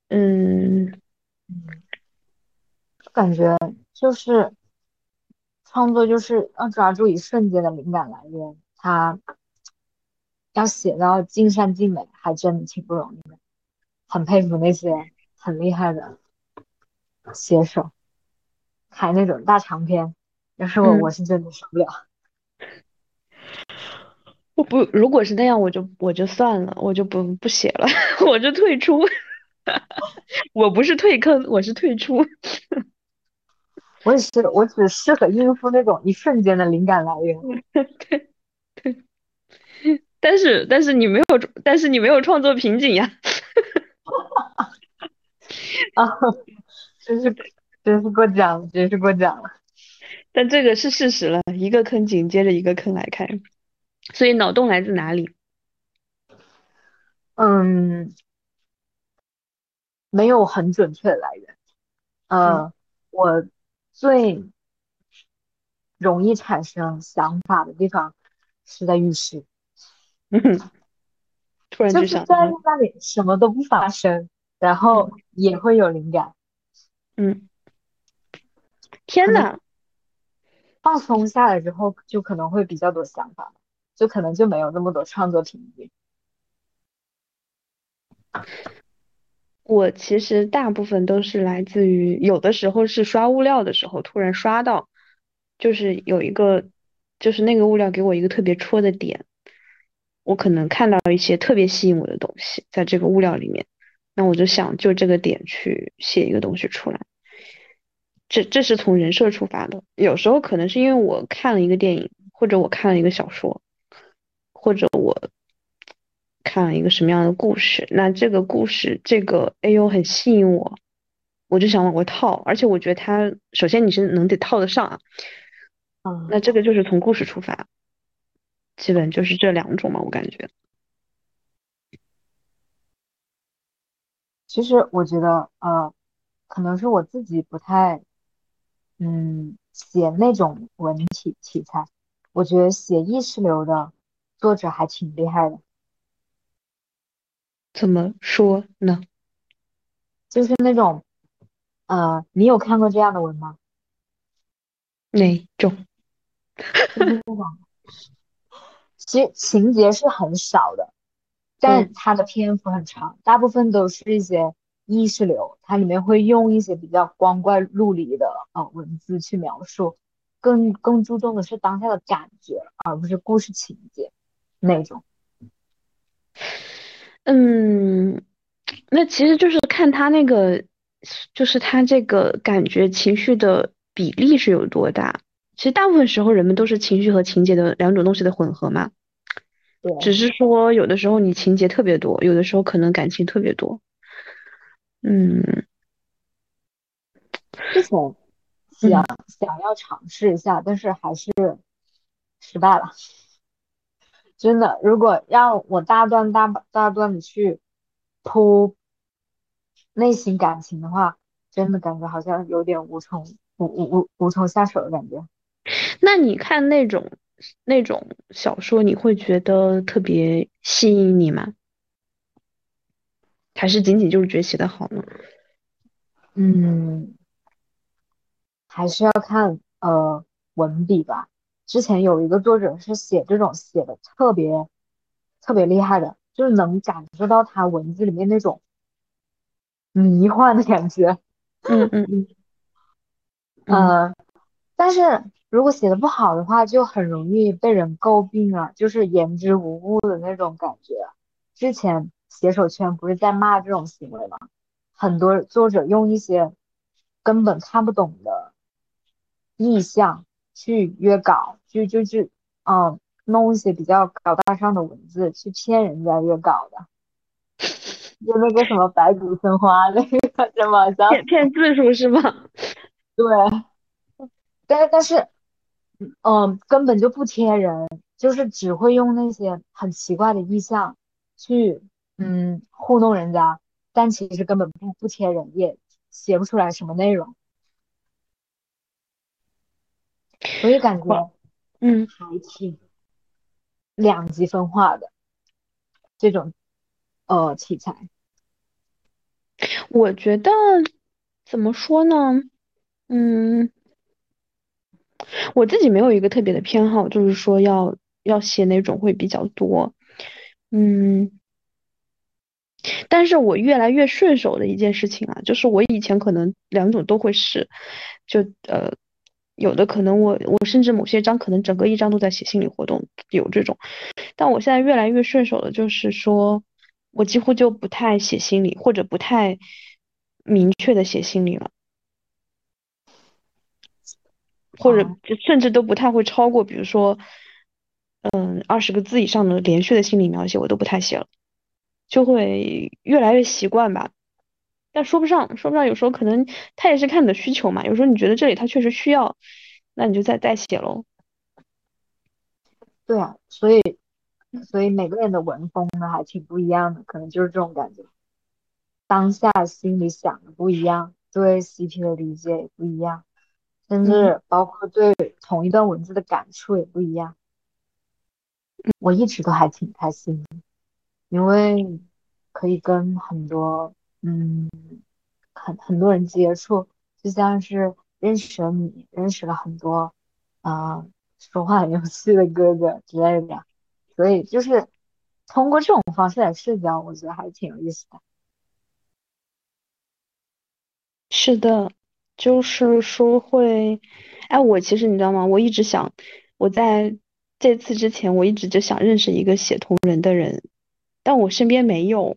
嗯，嗯，感觉就是创作就是要抓住一瞬间的灵感来源，他要写到尽善尽美，还真的挺不容易的。很佩服那些很厉害的写手，开那种大长篇，要是我，嗯我是真的受不了。我不，如果是那样，我就我就算了，我就不不写了，*laughs* 我就退出。*laughs* 我不是退坑，我是退出。我也是，我只适合应付那种一瞬间的灵感来源。*laughs* 对对，但是但是你没有，但是你没有创作瓶颈呀。*laughs* 啊，真是真是过奖了，真是过奖了。但这个是事实了，一个坑紧接着一个坑来开。所以脑洞来自哪里？嗯，没有很准确的来源。呃，我最容易产生想法的地方是在浴室，嗯，*laughs* 突然就就是想在到，那里什么都不发生，然后也会有灵感。嗯，天可能呐，放松下来之后，就可能会比较多想法，就可能就没有那么多创作瓶颈。我其实大部分都是来自于，有的时候是刷物料的时候突然刷到，就是有一个，就是那个物料给我一个特别戳的点，我可能看到一些特别吸引我的东西在这个物料里面，那我就想就这个点去写一个东西出来。这这是从人设出发的，有时候可能是因为我看了一个电影，或者我看了一个小说，或者我看了一个什么样的故事，那这个故事这个 AU 很吸引我，我就想往过套，而且我觉得它首先你是能得套得上啊，嗯，那这个就是从故事出发，基本就是这两种嘛，我感觉。其实我觉得，呃，可能是我自己不太，嗯，写那种文体题材。我觉得写意识流的作者还挺厉害的，怎么说呢？就是那种，呃，你有看过这样的文吗？哪种？就是那种，其实情节是很少的，但嗯它的篇幅很长，大部分都是一些意识流，它里面会用一些比较光怪陆离的呃文字去描述，更更注重的是当下的感觉，而不是故事情节那种。嗯，那其实就是看他那个，就是他这个感觉情绪的比例是有多大。其实大部分时候人们都是情绪和情节的两种东西的混合嘛，对，只是说有的时候你情节特别多，有的时候可能感情特别多。嗯之前嗯想想要尝试一下，但是还是失败了。真的，如果让我大段大大段的去铺内心感情的话，真的感觉好像有点无从无无无无从下手的感觉。那你看那种那种小说，你会觉得特别吸引你吗？还是仅仅就是觉得写的好呢？嗯，还是要看呃文笔吧。之前有一个作者是写这种写的特别特别厉害的，就是能感受到他文字里面那种迷幻的感觉。嗯嗯 *laughs* 嗯。呃，但是如果写的不好的话，就很容易被人诟病啊，就是言之无物的那种感觉。之前写手圈不是在骂这种行为吗？很多作者用一些根本看不懂的意象去约稿，就就是嗯，弄一些比较高大上的文字去骗人家约稿的，就那个什么白骨生花那个什么叫骗骗字数是吗？*laughs* 对，但但是，嗯，根本就不贴人，就是只会用那些很奇怪的意象去，嗯，糊弄人家，但其实根本不不贴人，也写不出来什么内容，所以感觉，嗯，还挺两极分化的这种，呃，题材。我觉得怎么说呢？嗯，我自己没有一个特别的偏好，就是说要要写哪种会比较多。嗯，但是我越来越顺手的一件事情啊，就是我以前可能两种都会试，就呃，有的可能我我甚至某些章可能整个一章都在写心理活动，有这种。但我现在越来越顺手的，就是说我几乎就不太写心理，或者不太明确的写心理了。或者甚至都不太会超过，比如说，嗯，二十个字以上的连续的心理描写，我都不太写了，就会越来越习惯吧。但说不上，说不上，有时候可能他也是看你的需求嘛。有时候你觉得这里他确实需要，那你就再再写喽。对啊，所以所以每个人的文风呢还挺不一样的，可能就是这种感觉。当下心里想的不一样，对 CP 的理解也不一样。甚至包括对同一段文字的感触也不一样。我一直都还挺开心的，因为可以跟很多嗯很很多人接触，就像是认识了你，认识了很多啊说话很有趣的哥哥之类的，所以就是通过这种方式来社交，我觉得还挺有意思的。是的。就是说会，哎，我其实你知道吗？我一直想，我在这次之前，我一直就想认识一个写同人的人，但我身边没有。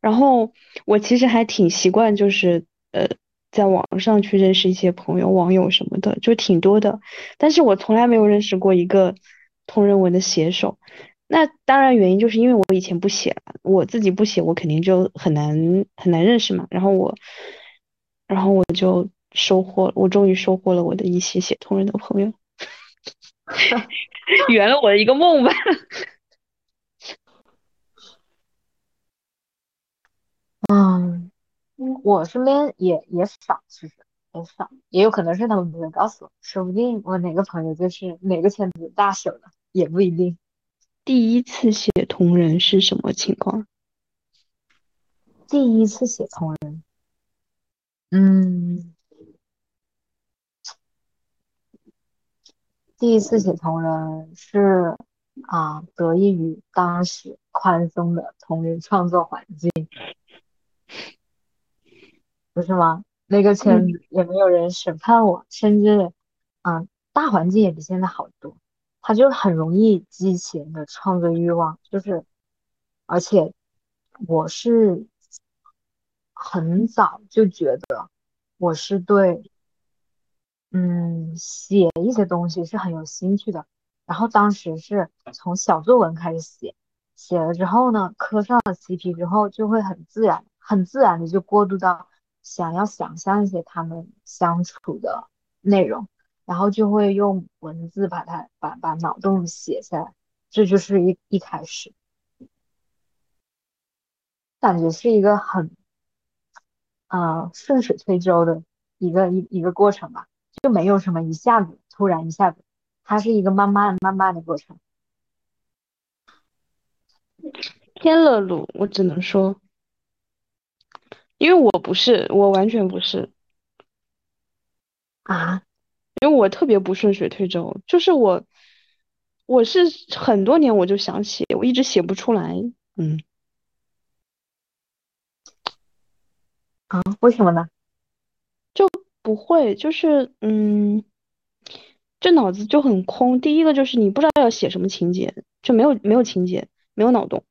然后我其实还挺习惯，就是呃，在网上去认识一些朋友、网友什么的，就挺多的。但是我从来没有认识过一个同人文的写手。那当然原因就是因为我以前不写，我自己不写，我肯定就很难很难认识嘛。然后我，然后我就。收获，我终于收获了我的一些写同人的朋友，*laughs* *laughs* 圆了我的一个梦吧。嗯，我身边也也少，其实也少，也有可能是他们不会告诉我，说不定我哪个朋友就是哪个圈子大手的，也不一定。第一次写同人是什么情况？第一次写同人，嗯。第一次写同人是啊，得益于当时宽松的同人创作环境，不是吗？那个圈子也没有人审判我，甚至嗯，大环境也比现在好多，他就很容易激起人的创作欲望，就是而且我是很早就觉得我是对。嗯，写一些东西是很有兴趣的。然后当时是从小作文开始写，写了之后呢，磕上了 CP 之后，就会很自然、很自然的就过渡到想要想象一些他们相处的内容，然后就会用文字把它把把脑洞写下来。这就是一一开始，感觉是一个很啊顺水推舟的一个一一个过程吧。就没有什么一下子突然一下子，它是一个慢慢慢慢的过程。天乐路，我只能说，因为我不是，我完全不是啊，因为我特别不顺水推舟，就是我，我是很多年我就想写，我一直写不出来，嗯，啊，为什么呢？就不会，就是嗯，这脑子就很空。第一个就是你不知道要写什么情节，就没有没有情节，没有脑洞。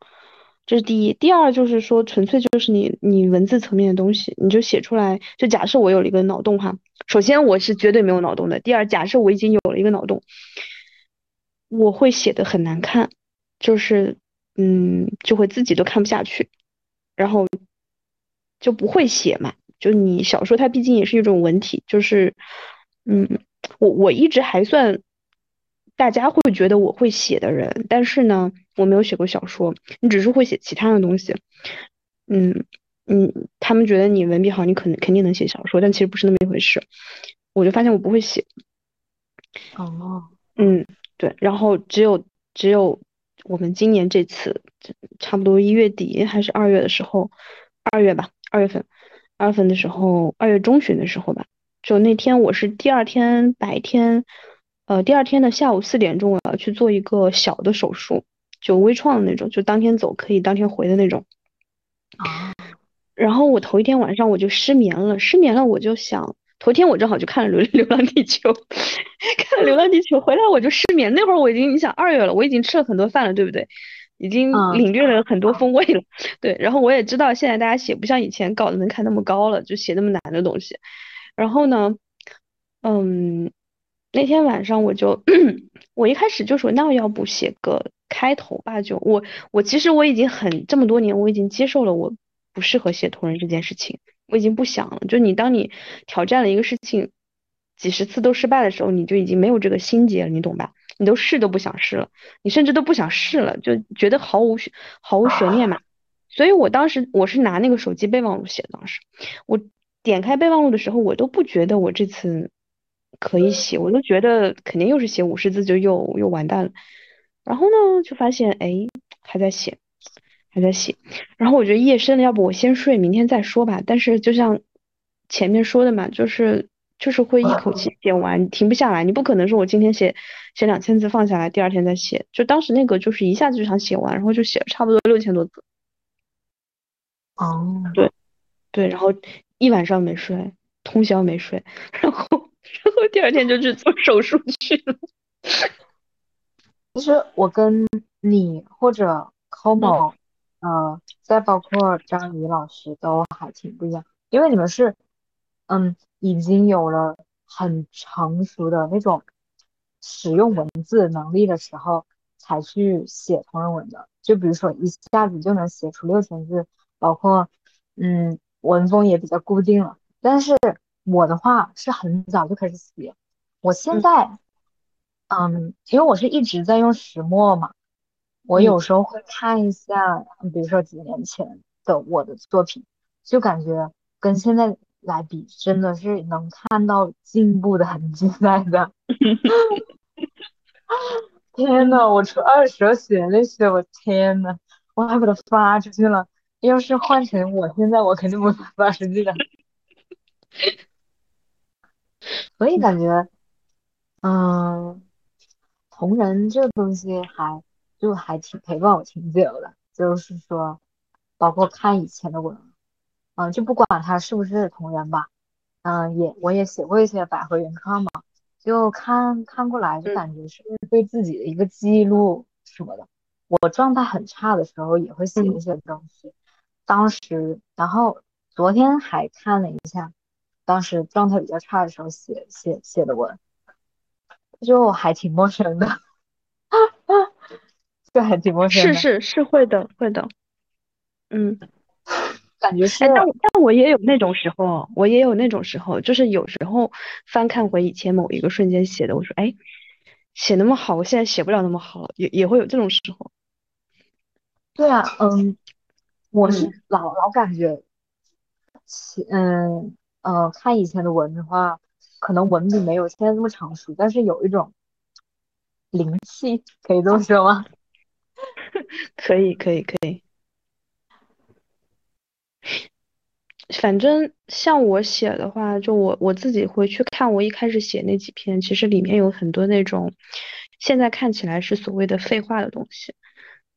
这是第一，第二就是说，纯粹就是你你文字层面的东西，你就写出来。就假设我有了一个脑洞哈，首先我是绝对没有脑洞的。第二，假设我已经有了一个脑洞，我会写的很难看，就是嗯，就会自己都看不下去，然后就不会写嘛。就你小说，它毕竟也是一种文体，就是嗯，我我一直还算。大家会觉得我会写的人，但是呢，我没有写过小说，你只是会写其他的东西。嗯嗯，他们觉得你文笔好，你可能肯定能写小说，但其实不是那么一回事。我就发现我不会写。哦，嗯，对，然后只有只有我们今年这次，差不多一月底还是二月的时候，二月吧，二月份，二月份的时候，二月中旬的时候吧，就那天我是第二天白天。呃，第二天的下午四点钟，我要去做一个小的手术，就微创的那种，就当天走可以当天回的那种。啊。然后我头一天晚上我就失眠了，失眠了我就想，头天我正好就看了《流 *laughs* 流浪地球》，看了《流浪地球》回来我就失眠。那会儿我已经你想二月了，我已经吃了很多饭了，对不对？已经领略了很多风味了。*laughs* 对，然后我也知道现在大家写不像以前稿子门槛那么高了，就写那么难的东西。然后呢，嗯。那天晚上我就，*clears throat* 我一开始就说，那要不写个开头吧？就我我其实我已经很这么多年，我已经接受了我不适合写同人这件事情，我已经不想了。就你当你挑战了一个事情几十次都失败的时候，你就已经没有这个心结了，你懂吧？你都试都不想试了，你甚至都不想试了，就觉得毫无毫无悬念嘛。所以我当时我是拿那个手机备忘录写的，当时我点开备忘录的时候，我都不觉得我这次。可以写，我就觉得肯定又是写五十字就又又完蛋了。然后呢，就发现哎还在写，还在写。然后我觉得夜深了，要不我先睡，明天再说吧。但是就像前面说的嘛，就是就是会一口气写完，停不下来。你不可能说我今天写写两千字放下来，第二天再写。就当时那个就是一下子就想写完，然后就写了差不多六千多字。哦，对对，然后一晚上没睡，通宵没睡，*laughs* 然后。然后第二天就去做手术去了。其实我跟你或者 Como，呃，再包括张怡老师都还挺不一样，因为你们是，嗯，已经有了很成熟的那种使用文字能力的时候才去写同人文的。就比如说一下子就能写出六千字，包括嗯文风也比较固定了，但是。我的话是很早就开始写，我现在，嗯，因为我是一直在用石墨嘛，我有时候会看一下，比如说几年前的我的作品，就感觉跟现在来比，真的是能看到进步的痕迹在的。*laughs* 天呐，我初二时候写那些，我天呐，我还把它发出去了。要是换成我现在，我肯定不会发出去的。*laughs* 所以感觉，嗯，同人这东西还就还挺陪伴我挺久的。就是说，包括看以前的文，嗯，就不管他是不是同人吧，嗯，也我也写过一些百合原创嘛，就看看过来就感觉是对自己的一个记录什么的。我状态很差的时候也会写一些东西。当时，然后昨天还看了一下。当时状态比较差的时候写写写的文，就还挺陌生的，*laughs* 就还挺陌生的。是是是会的会的，嗯，*laughs* 感觉是。但但我也有那种时候，我也有那种时候，就是有时候翻看回以前某一个瞬间写的，我说哎，写那么好，我现在写不了那么好，也也会有这种时候。对啊，嗯，我是老老感觉，嗯。呃，看以前的文的话，可能文笔没有现在那么成熟，但是有一种灵气，可以这么说吗？*laughs* 可以，可以，可以。反正像我写的话，就我我自己回去看我一开始写那几篇，其实里面有很多那种现在看起来是所谓的废话的东西，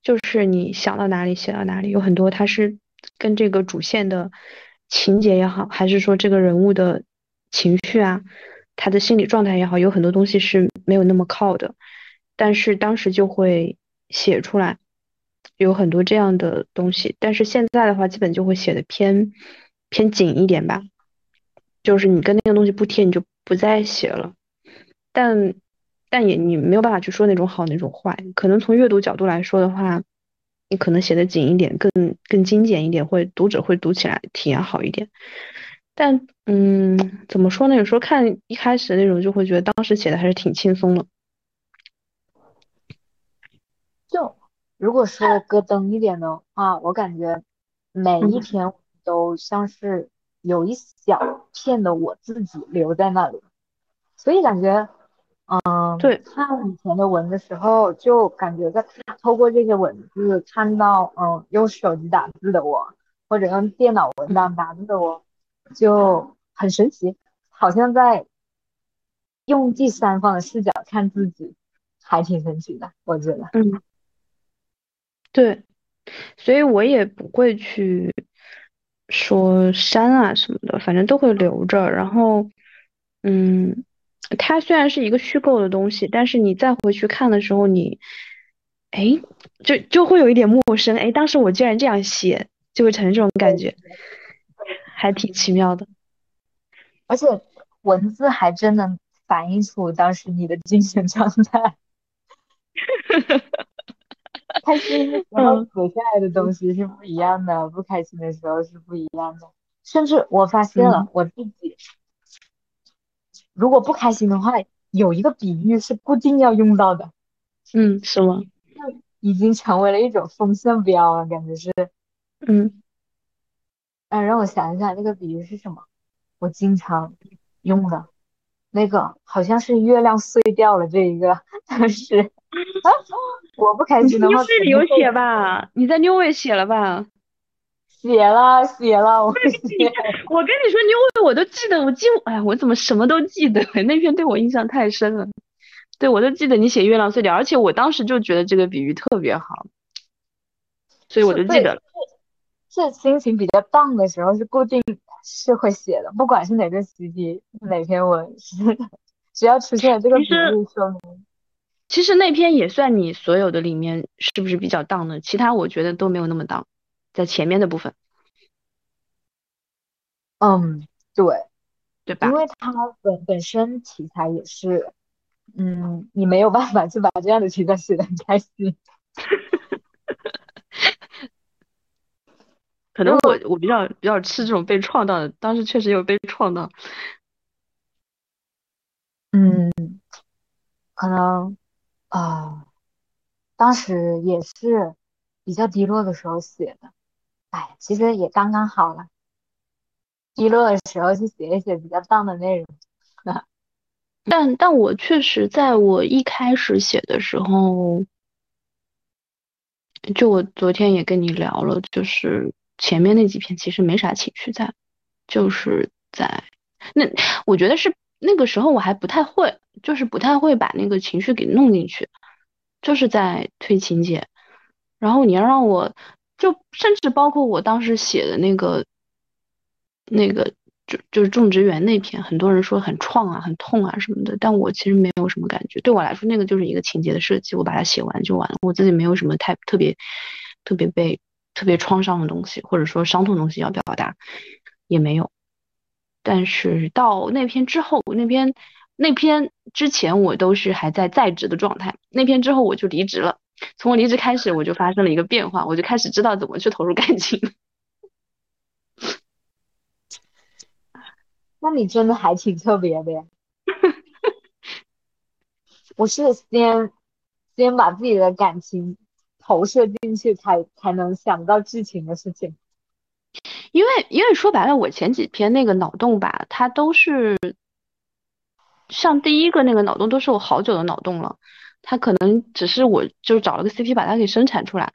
就是你想到哪里写到哪里，有很多它是跟这个主线的情节也好，还是说这个人物的情绪啊，他的心理状态也好，有很多东西是没有那么靠的，但是当时就会写出来，有很多这样的东西，但是现在的话，基本就会写的偏。偏紧一点吧，就是你跟那个东西不贴，你就不再写了。但但也你没有办法去说那种好那种坏，可能从阅读角度来说的话，你可能写的紧一点，更更精简一点，会读者会读起来体验好一点。但嗯，怎么说呢？有时候看一开始的那种，就会觉得当时写的还是挺轻松的。就如果说咯噔一点的话，我感觉每一篇。都像是有一小片的我自己留在那里，所以感觉，嗯，对，看以前的文的时候，就感觉在透过这些文字看到，嗯，用手机打字的我，或者用电脑文档打字的我，就很神奇，好像在用第三方的视角看自己，还挺神奇的，我觉得。嗯，对，所以我也不会去。说删啊什么的，反正都会留着。然后，嗯，它虽然是一个虚构的东西，但是你再回去看的时候，你，哎，就就会有一点陌生。哎，当时我竟然这样写，就会产生这种感觉，还挺奇妙的。而且文字还真能反映出当时你的精神状态。开心的时候写下来的东西是不一样的，不开心的时候是不一样的。甚至我发现了我自己，如果不开心的话，有一个比喻是固定要用到的。嗯，是吗？已经成为了一种风向标了，感觉是。嗯。嗯，让我想一想，那个比喻是什么？我经常用的，那个好像是月亮碎掉了这一个，但 *laughs* 是。*laughs* 我不开心的话，你里有写吧？你在六位写了吧？写了，写了，我写。我跟你说，妞位我都记得，我记，哎呀，我怎么什么都记得？*laughs* 那篇对我印象太深了。对，我都记得你写月亮碎掉，而且我当时就觉得这个比喻特别好，所以我就记得了。是心情比较荡的时候，是固定是会写的，不管是哪个时期哪篇文，是只要出现了这个比喻，说明。其实那篇也算你所有的里面是不是比较荡的？其他我觉得都没有那么荡，在前面的部分。嗯，对，对吧？因为它本本身题材也是，嗯，你没有办法去把这样的题材写的很开心。可能我我比较比较吃这种被创到的，当时确实有被创到。嗯，可能。啊，当时也是比较低落的时候写的，哎，其实也刚刚好了。低落的时候去写一写比较棒的内容。*laughs* 但但我确实在我一开始写的时候，就我昨天也跟你聊了，就是前面那几篇其实没啥情绪在，就是在那，我觉得是。那个时候我还不太会，就是不太会把那个情绪给弄进去，就是在推情节。然后你要让我，就甚至包括我当时写的那个，那个就就是种植园那篇，很多人说很创啊、很痛啊什么的，但我其实没有什么感觉。对我来说，那个就是一个情节的设计，我把它写完就完了，我自己没有什么太特别、特别被特别创伤的东西，或者说伤痛东西要表达，也没有。但是到那篇之后，那篇那篇之前我都是还在在职的状态，那篇之后我就离职了。从我离职开始，我就发生了一个变化，我就开始知道怎么去投入感情。*laughs* 那你真的还挺特别的呀！我是先先把自己的感情投射进去，才才能想到剧情的事情。因为因为说白了，我前几篇那个脑洞吧，它都是像第一个那个脑洞都是我好久的脑洞了，它可能只是我就找了个 CP 把它给生产出来，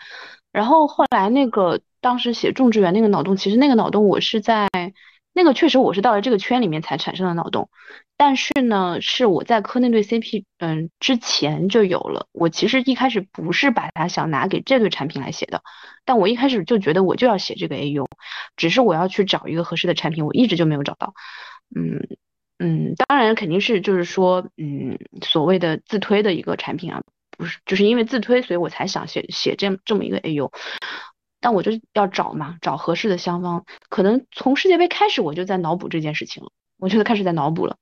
然后后来那个当时写种植园那个脑洞，其实那个脑洞我是在那个确实我是到了这个圈里面才产生的脑洞，但是呢是我在磕那对 CP 嗯之前就有了，我其实一开始不是把它想拿给这对产品来写的，但我一开始就觉得我就要写这个 AU，只是我要去找一个合适的产品，我一直就没有找到，嗯。嗯，当然肯定是就是说，嗯，所谓的自推的一个产品啊，不是就是因为自推，所以我才想写写这这么一个 AU，但我就要找嘛，找合适的香方。可能从世界杯开始我就在脑补这件事情了，我就开始在脑补了。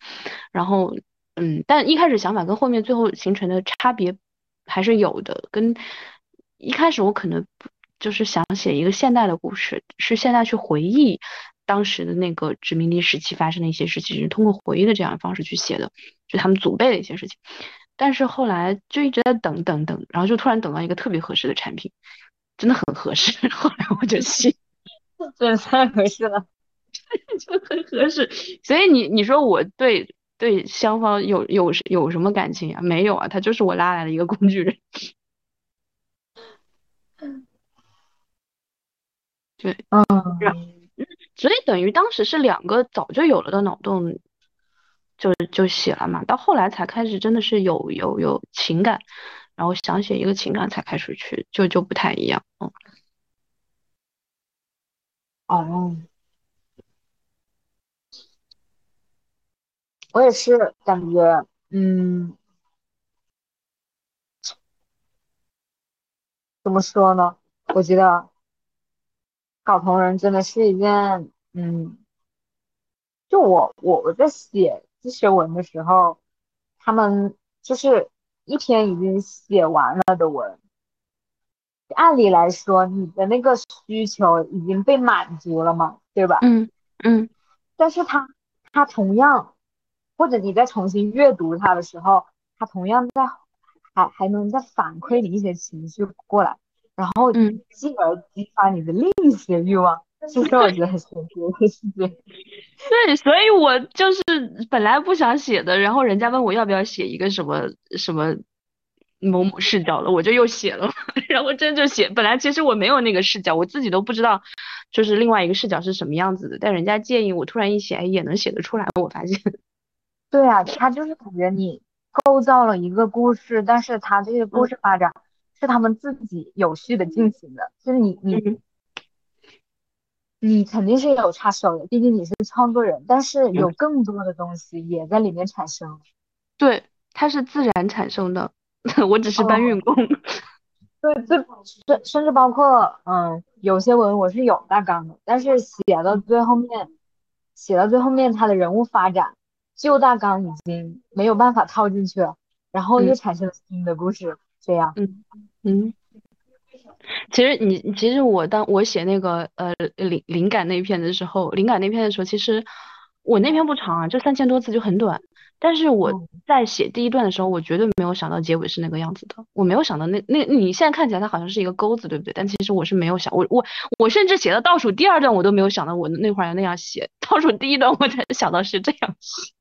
然后，嗯，但一开始想法跟后面最后形成的差别还是有的。跟一开始我可能就是想写一个现代的故事，是现在去回忆。当时的那个殖民地时期发生的一些事情，是通过回忆的这样的方式去写的，就他们祖辈的一些事情。但是后来就一直在等等等，然后就突然等到一个特别合适的产品，真的很合适。*laughs* 后来我就信，*laughs* 真的太合适了，*laughs* 就很合适。所以你你说我对对香方有有有什么感情啊？没有啊，他就是我拉来的一个工具人。对，嗯。所以等于当时是两个早就有了的脑洞，就就写了嘛。到后来才开始真的是有有有情感，然后想写一个情感才开始去，就就不太一样。嗯。哦。我也是感觉，嗯，怎么说呢？我觉得。搞同人真的是一件，嗯，就我我我在写自学文的时候，他们就是一篇已经写完了的文，按理来说你的那个需求已经被满足了嘛，对吧？嗯嗯。但是他他同样，或者你再重新阅读它的时候，他同样在还还能再反馈你一些情绪过来。然后，嗯，进而激发你的另一些欲望，其实我觉得很神奇的事情。*laughs* 对，所以我就是本来不想写的，然后人家问我要不要写一个什么什么某某视角的，我就又写了，*laughs* 然后真就写。本来其实我没有那个视角，我自己都不知道，就是另外一个视角是什么样子的。但人家建议我，突然一写，哎，也能写得出来。我发现，对啊，他就是感觉你构造了一个故事，但是他这个故事发展。是他们自己有序的进行的，就是你你你肯定是有插手的，毕竟你是创作人，但是有更多的东西也在里面产生。对，它是自然产生的，*laughs* 我只是搬运工。*laughs* 对，这甚甚至包括嗯，有些文我是有大纲的，但是写到最后面，写到最后面，他的人物发展旧大纲已经没有办法套进去了，然后又产生了新的故事。这样，嗯嗯，其实你其实我当我写那个呃灵灵感那篇的时候，灵感那篇的时候，其实我那篇不长啊，就三千多字就很短。但是我在写第一段的时候，我绝对没有想到结尾是那个样子的，我没有想到那那你现在看起来它好像是一个钩子，对不对？但其实我是没有想，我我我甚至写到倒数第二段，我都没有想到我那会儿要那样写，倒数第一段我才想到是这样写。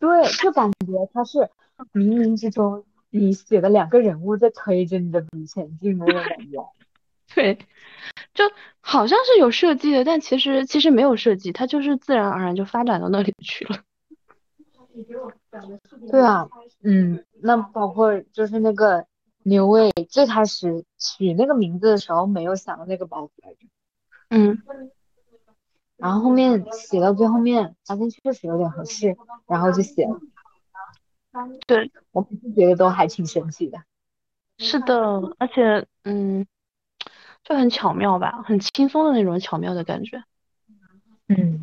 对，就感觉它是冥冥之中。你写的两个人物在推着你的笔前进的那种感觉，*laughs* 对，就好像是有设计的，但其实其实没有设计，它就是自然而然就发展到那里去了。*laughs* 对啊，嗯，那包括就是那个牛卫最开始取那个名字的时候没有想到那个包袱来着，嗯，然后后面写到最后面发现确实有点合适，然后就写了。对，我每次觉得都还挺神奇的。是的，而且嗯，就很巧妙吧，很轻松的那种巧妙的感觉。嗯，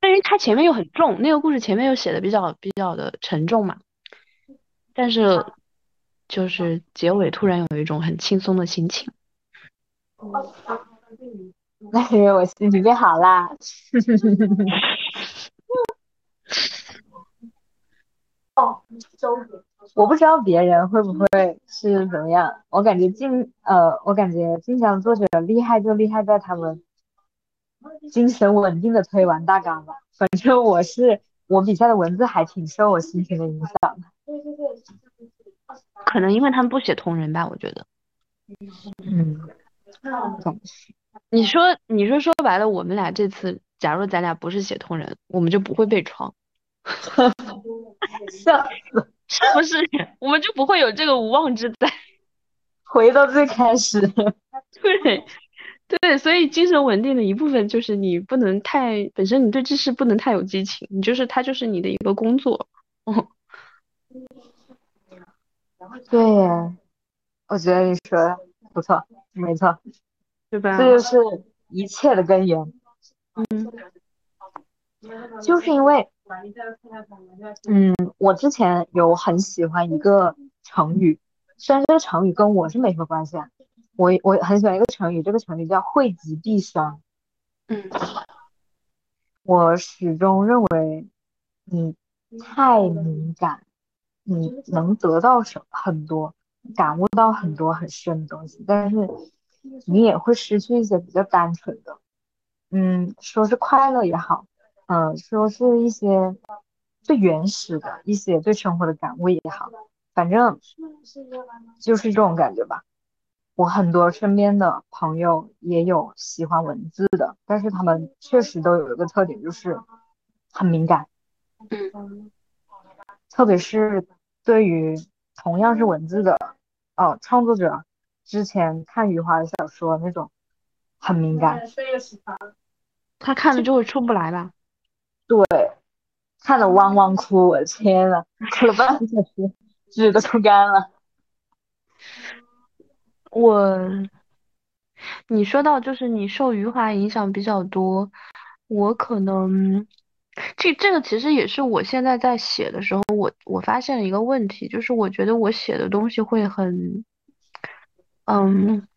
但是它前面又很重，那个故事前面又写的比较比较的沉重嘛。但是就是结尾突然有一种很轻松的心情。那是因为我心情变好啦。*laughs* 我不知道别人会不会是怎么样，我感觉晋呃，我感觉晋江作者厉害就厉害在他们精神稳定的推完大纲吧。反正我是我笔下的文字还挺受我心情的影响的。可能因为他们不写同人吧，我觉得。嗯，总是你说，你说说白了，我们俩这次，假如咱俩不是写同人，我们就不会被创，*laughs* 笑死，是 *laughs* 不是？我们就不会有这个无妄之灾。*laughs* 回到最开始。*laughs* 对，对，所以精神稳定的一部分就是你不能太，本身你对知识不能太有激情，你就是它就是你的一个工作。哦，对呀，我觉得你说的不错，没错，对吧？这就是一切的根源。嗯就是因为，嗯，我之前有很喜欢一个成语，虽然这个成语跟我是没什么关系啊，我我很喜欢一个成语，这个成语叫惠及必伤。嗯我始终认为，你太敏感，你能得到什很多，感悟到很多很深的东西，但是你也会失去一些比较单纯的，嗯，说是快乐也好，嗯，说是一些最原始的一些对生活的感悟也好，反正就是这种感觉吧。我很多身边的朋友也有喜欢文字的，但是他们确实都有一个特点，就是很敏感，嗯特别是对于同样是文字的哦创作者，之前看余华的小说那种很敏感，他看了就会出不来吧？对，看得汪汪哭，我天呐，哭了半个小时，纸都抽干了。我，你说到就是你受余华影响比较多，我可能这这个其实也是我现在在写的时候，我我发现了一个问题，就是我觉得我写的东西会很，嗯，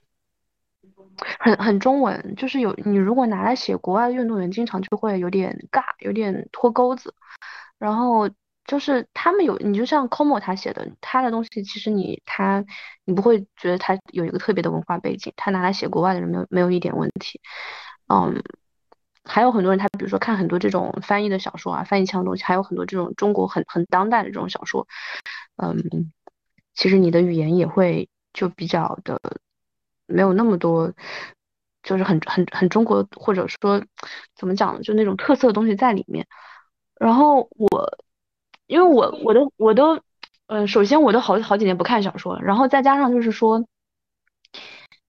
很很中文，就是有你如果拿来写国外的运动员，经常就会有点尬，有点脱钩子。然后就是他们有，你就像 Como 他写的，他的东西其实你他你不会觉得他有一个特别的文化背景，他拿来写国外的人没有没有一点问题。嗯，还有很多人他比如说看很多这种翻译的小说啊，翻译腔的东西，还有很多这种中国很很当代的这种小说，嗯，其实你的语言也会就比较的没有那么多。就是很很很中国，或者说怎么讲，就那种特色的东西在里面。然后我，因为我我都我都，呃，首先我都好好几年不看小说了，然后再加上就是说，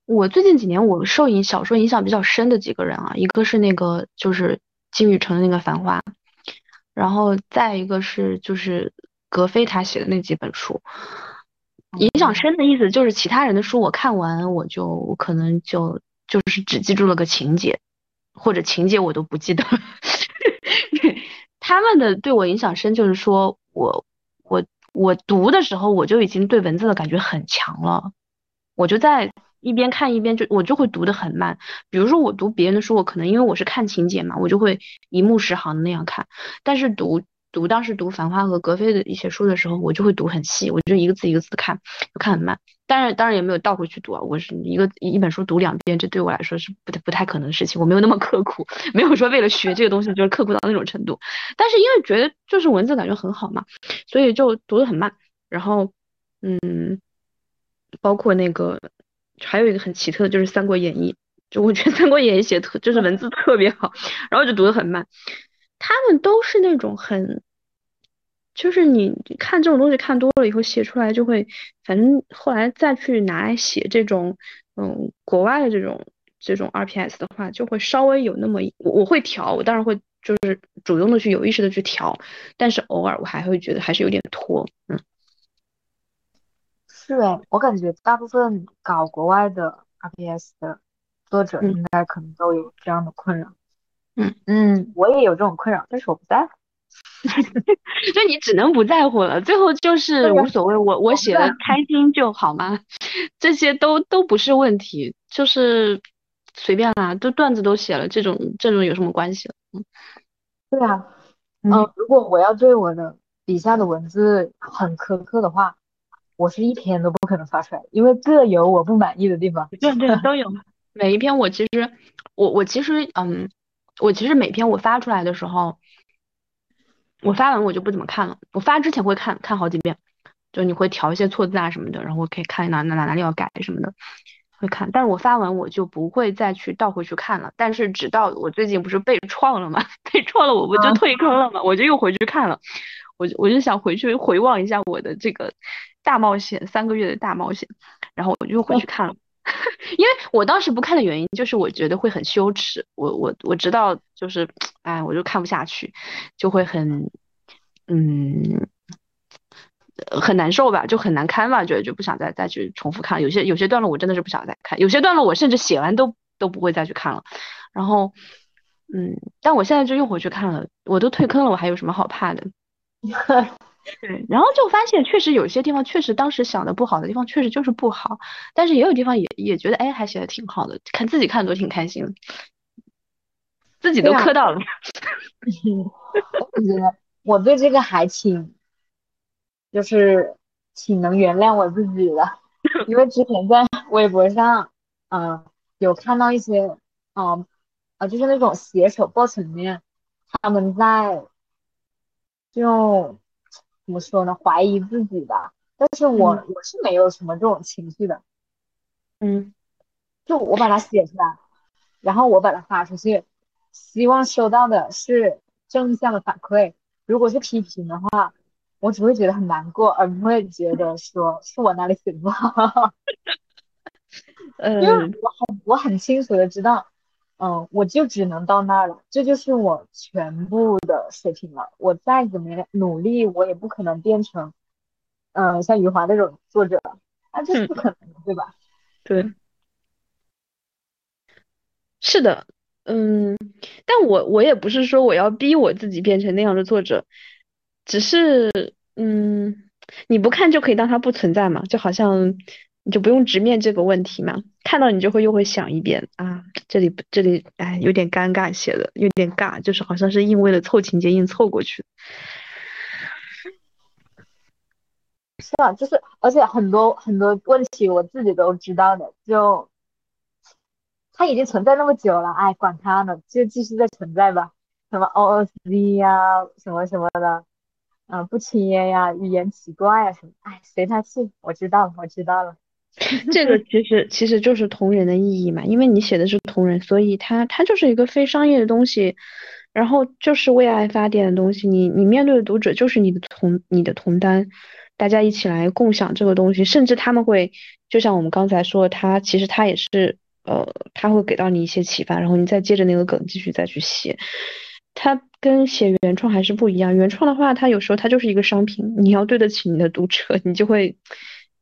我最近几年我受影小说影响比较深的几个人啊，一个是那个就是金宇澄的那个《繁花》，然后再一个是就是格非他写的那几本书，影响深的意思就是其他人的书我看完我就可能就就是只记住了个情节，或者情节我都不记得。*laughs* 他们的对我影响深，就是说我我我读的时候，我就已经对文字的感觉很强了，我就在一边看一边就我就会读得很慢。比如说我读别人的书，我可能因为我是看情节嘛，我就会一目十行的那样看。但是读读当时读《繁花》和格非的一些书的时候，我就会读很细，我就一个字一个字的看，就看很慢。当然当然也没有倒回去读啊，我是一个一本书读两遍，这对我来说是不太不太可能的事情。我没有那么刻苦，没有说为了学这个东西就是刻苦到那种程度。但是因为觉得就是文字感觉很好嘛，所以就读得很慢。然后嗯，包括那个还有一个很奇特的就是《三国演义》，就我觉得《三国演义》写特就是文字特别好，然后就读得很慢。他们都是那种很。就是你看这种东西看多了以后，写出来就会，反正后来再去拿来写这种，嗯，国外的这种这种 RPS 的话，就会稍微有那么，我我会调，我当然会就是主动的去有意识的去调，但是偶尔我还会觉得还是有点拖，嗯。是哎，我感觉大部分搞国外的 RPS 的作者应该可能都有这样的困扰。嗯嗯，我也有这种困扰，但是我不在乎。*laughs* 就你只能不在乎了，最后就是无所谓，我我写的开心就好嘛？这些都都不是问题，就是随便啦，都段子都写了，这种这种有什么关系？嗯，对啊，嗯，如果我要对我的笔下的文字很苛刻的话，我是一篇都不可能发出来，因为各有我不满意的地方。对对，都有。*laughs* 每一篇我其实，我我其实，嗯，我其实每篇我发出来的时候。我发完我就不怎么看了。我发之前会看看好几遍，就你会调一些错字啊什么的，然后可以看哪哪哪哪里要改什么的，会看。但是我发完我就不会再去倒回去看了。但是直到我最近不是被创了嘛，*laughs* 被创了我不就退坑了嘛，我就又回去看了。我就我就想回去回望一下我的这个大冒险，三个月的大冒险，然后我就又回去看了。因为我当时不看的原因就是我觉得会很羞耻，我我我知道就是，哎，我就看不下去，就会很，嗯，很难受吧，就很难堪吧，觉得就不想再再去重复看。有些有些段落我真的是不想再看，有些段落我甚至写完都都不会再去看了。然后，嗯，但我现在就又回去看了，我都退坑了，我还有什么好怕的？*laughs* 对，然后就发现确实有些地方确实当时想的不好的地方确实就是不好，但是也有地方也也觉得哎还写的挺好的，看自己看都挺开心的，自己都磕到了。*laughs* 我觉得我对这个还挺，就是挺能原谅我自己的，因为之前在微博上，嗯，有看到一些，嗯，啊，就是那种写手爆层面，他们在就。怎么说呢？怀疑自己吧，但是我我是没有什么这种情绪的，嗯，就我把它写出来，然后我把它发出去，希望收到的是正向的反馈。如果是批评的话，我只会觉得很难过，而不会觉得 *laughs* 说是我哪里写的不好。*laughs* 嗯，因为我很我很清楚的知道。嗯，我就只能到那儿了，这就是我全部的水平了。我再怎么努力，我也不可能变成，嗯，像余华那种作者，那这是不可能的，对吧？*laughs* 对，是的，嗯，但我我也不是说我要逼我自己变成那样的作者，只是，嗯，你不看就可以当它不存在嘛，就好像。你就不用直面这个问题嘛，看到你就会又会想一遍啊，这里这里哎有点尴尬写的有点尬，就是好像是硬为了凑情节硬凑过去。是啊，就是而且很多很多问题我自己都知道的，就它已经存在那么久了，哎，管它呢，就继续在存在吧。什么 OOC 呀，什么什么的，嗯，不切呀，语言奇怪啊什么，哎，随他去，我知道，我知道了。*laughs* 这个其实其实就是同人的意义嘛，因为你写的是同人，所以它它就是一个非商业的东西，然后就是为爱发电的东西。你你面对的读者就是你的同你的同担，大家一起来共享这个东西，甚至他们会就像我们刚才说，他其实他也是呃，他会给到你一些启发，然后你再接着那个梗继续再去写。它跟写原创还是不一样，原创的话，它有时候它就是一个商品，你要对得起你的读者，你就会。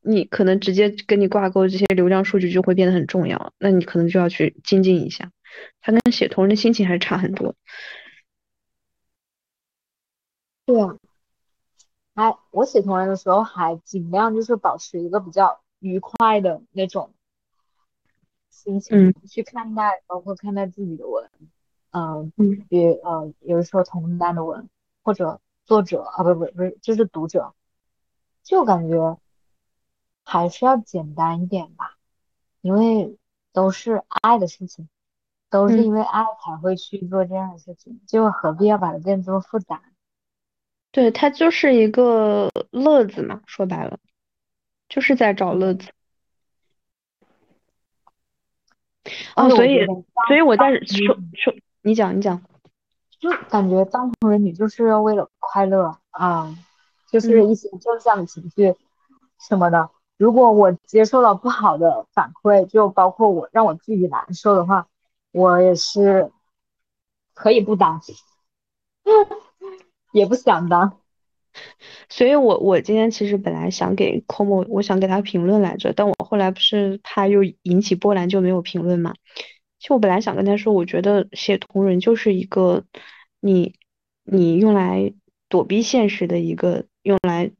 你可能直接跟你挂钩这些流量数据就会变得很重要，那你可能就要去精进一下。它跟写同人的心情还是差很多。对啊，哎我写同人的时候还尽量就是保持一个比较愉快的那种心情去看待，包括看待自己的文，嗯，比呃，有的时候同单的文或者作者啊，不不不是，就是读者，就感觉。还是要简单一点吧，因为都是爱的事情，都是因为爱才会去做这样的事情，就何必要把它变这么复杂？对，它就是一个乐子嘛，说白了，就是在找乐子。哦，所以，所以我在说说，你讲，你讲，就感觉当红人女就是要为了快乐啊，就是一些正向的情绪什么的。如果我接受了不好的反馈，就包括我让我自己难受的话，我也是可以不当，*laughs* 也不想当。*laughs* 所以我我今天其实本来想给 Komo，我想给他评论来着，但我后来不是他又引起波澜就没有评论嘛。其实我本来想跟他说，我觉得写同人就是一个你你用来躲避现实的一个用来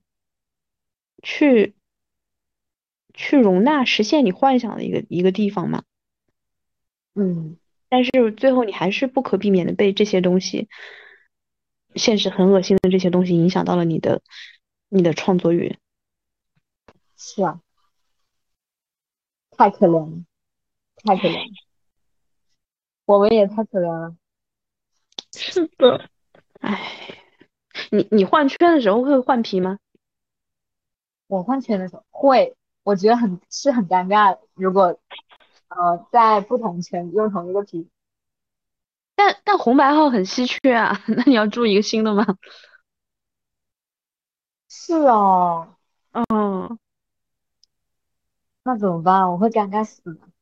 去。去容纳、实现你幻想的一个一个地方嘛，嗯，但是最后你还是不可避免的被这些东西，现实很恶心的这些东西影响到了你的你的创作欲。是啊，太可怜了，太可怜了，我们也太可怜了。是的，唉。你你换圈的时候会换皮吗？我换圈的时候会，我觉得很是很尴尬。如果呃在不同圈用同一个皮，但但红白号很稀缺啊，*laughs* 那你要注一个新的吗？是哦，嗯，那怎么办？我会尴尬死的。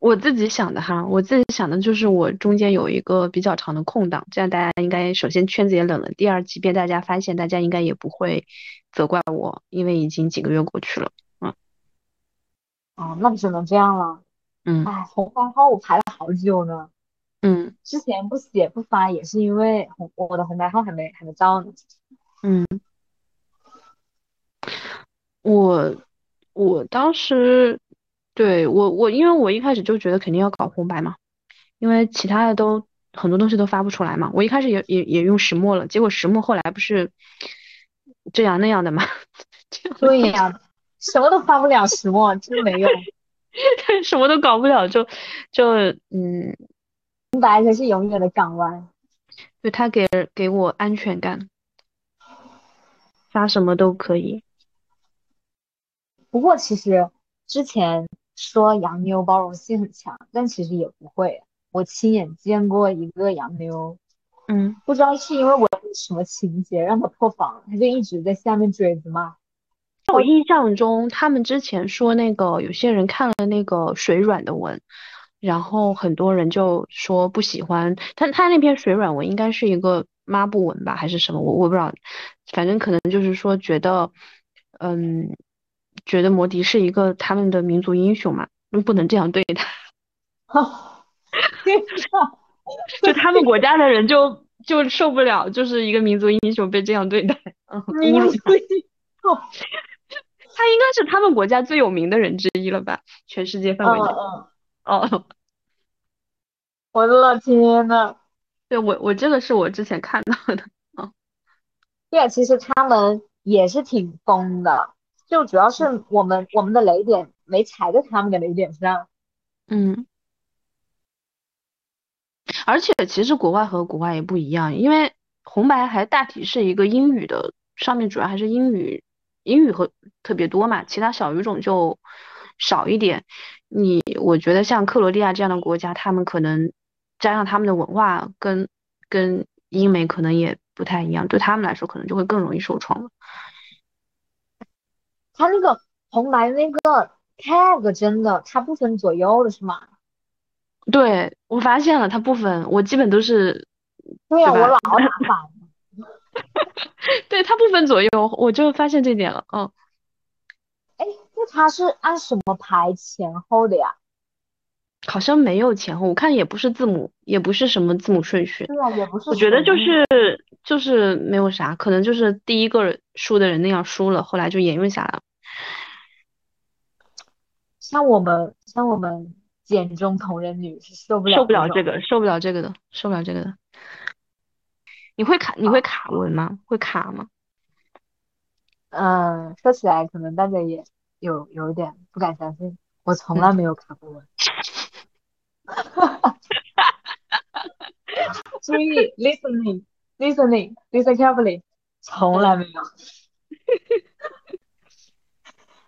我自己想的哈，我自己想的就是我中间有一个比较长的空档，这样大家应该首先圈子也冷了，第二，即便大家发现，大家应该也不会责怪我，因为已经几个月过去了。嗯，哦，那只能这样了。嗯哎，红白号我排了好久呢，嗯之前不写不发也是因为红我的红白号还没还没到呢。嗯，我我当时对我我因为我一开始就觉得肯定要搞红白嘛，因为其他的都很多东西都发不出来嘛。我一开始也也也用石墨了，结果石墨后来不是这样那样的嘛，*laughs* 对呀，什么都发不了，石墨真没用。*laughs* 什么都搞不了，就就嗯，红白才是永远的港湾。就他给给我安全感，发什么都可以。不过其实之前说洋妞包容性很强，但其实也不会。我亲眼见过一个洋妞，嗯，不知道是因为我什么情节让他破防，他就一直在下面追着骂。我印象中，他们之前说那个有些人看了那个水软的文，然后很多人就说不喜欢他。他那篇水软文应该是一个抹布文吧，还是什么？我我不知道，反正可能就是说觉得，嗯，觉得摩迪是一个他们的民族英雄嘛，不能这样对他。*laughs* 就他们国家的人就就受不了，就是一个民族英雄被这样对待，嗯，侮辱他。他应该是他们国家最有名的人之一了吧？全世界范围内。嗯哦，*laughs* 我的老天呐！对我我这个是我之前看到的。对啊，其实他们也是挺疯的，就主要是我们我们的雷点没踩在他们的雷点上。嗯。而且其实国外和国外也不一样，因为红白还大体是一个英语的，上面主要还是英语，英语和特别多嘛，其他小语种就少一点。你我觉得像克罗地亚这样的国家，他们可能加上他们的文化跟跟英美可能也不太一样，对他们来说可能就会更容易受创了。他那个红白那个 tag 真的，它不分左右的是吗？对，我发现了，它不分，我基本都是，对呀，对吧我老打反。*laughs* 对，它不分左右，我就发现这点了，嗯。哎，那它是按什么排前后的呀？好像没有前后，我看也不是字母，也不是什么字母顺序。对啊，也不是。我觉得就是就是没有啥，可能就是第一个输的人那样输了，后来就沿用下来了。像我们，像我们简中同人女是受不了受不了这个，受不了这个的，受不了这个的。你会卡你会卡文吗？会卡吗？嗯，说起来可能大家也有有一点不敢相信，我从来没有卡过文。*laughs* 注意，listening *laughs* listening *laughs* listen carefully，从来没有，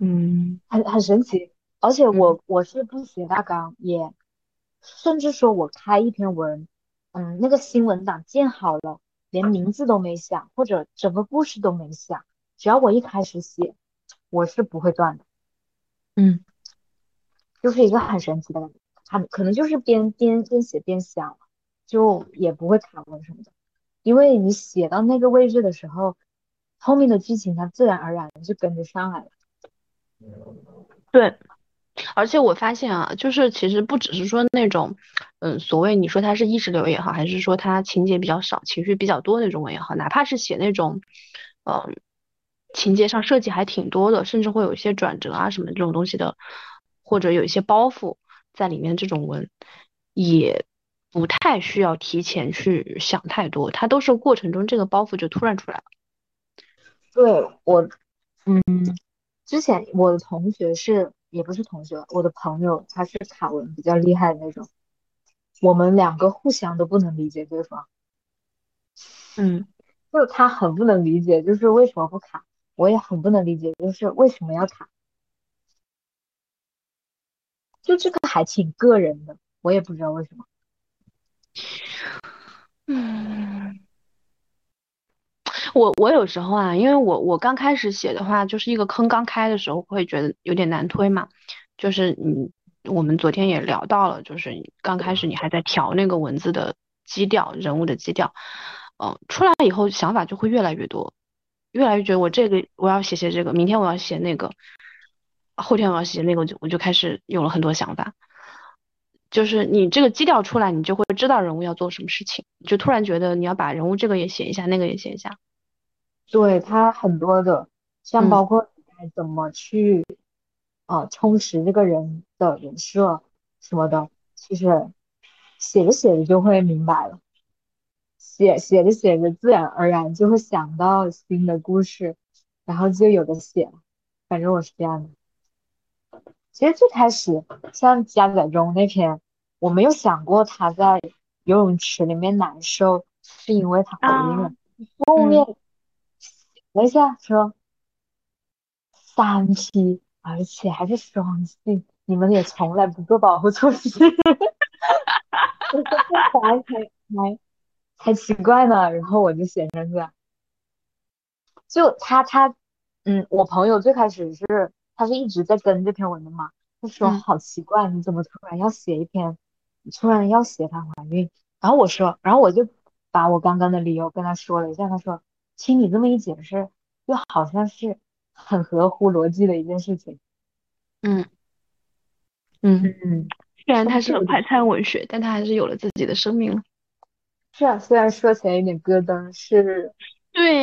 嗯很很神奇。而且我我是不写大纲，也甚至说我开一篇文，嗯，那个新文档建好了，连名字都没想，或者整个故事都没想，只要我一开始写，我是不会断的，嗯就是一个很神奇的感觉。很可能就是边边边写边想，就也不会卡文什么的，因为你写到那个位置的时候，后面的剧情它自然而然就跟着上来了。对。而且我发现啊，就是其实不只是说那种，嗯，所谓你说它是意识流也好，还是说它情节比较少、情绪比较多那种文也好，哪怕是写那种，嗯，情节上设计还挺多的，甚至会有一些转折啊什么这种东西的，或者有一些包袱在里面，这种文也不太需要提前去想太多，它都是过程中这个包袱就突然出来了。对我，嗯，之前我的同学是，也不是同学，我的朋友他是卡文比较厉害的那种，我们两个互相都不能理解对方。嗯就他很不能理解，就是为什么不卡，我也很不能理解，就是为什么要卡。就这个还挺个人的，我也不知道为什么。嗯，我我有时候啊，因为我我刚开始写的话，就是一个坑刚开的时候，会觉得有点难推嘛。就是你我们昨天也聊到了，就是刚开始你还在调那个文字的基调、人物的基调，嗯，出来以后想法就会越来越多，越来越觉得我这个我要写写这个，明天我要写那个，后天我要写那个，我就我就开始有了很多想法。就是你这个基调出来，你就会知道人物要做什么事情，就突然觉得你要把人物这个也写一下，那个也写一下。对他很多的，像嗯包括怎么去，呃，充实这个人的人设什么的，其实写着写着就会明白了，写写着写着自然而然就会想到新的故事，然后就有的写了。反正我是这样的。其实最开始像加载中那篇，我没有想过他在游泳池里面难受是因为他怀孕了。啊后面写了一下说三 P，而且还是双性，你们也从来不做保护措施，我说这才才才才奇怪呢。然后我就写上去了，就他他嗯，我朋友最开始是他是一直在跟这篇文的嘛，他说嗯好奇怪，你怎么突然要写一篇，你突然要写她怀孕？然后我说，然后我就把我刚刚的理由跟他说了一下，他说，听你这么一解释，又好像是很合乎逻辑的一件事情。嗯嗯，嗯，虽然它是快餐文学，但它还是有了自己的生命了。是啊，虽然说起来有点咯噔，是对呀、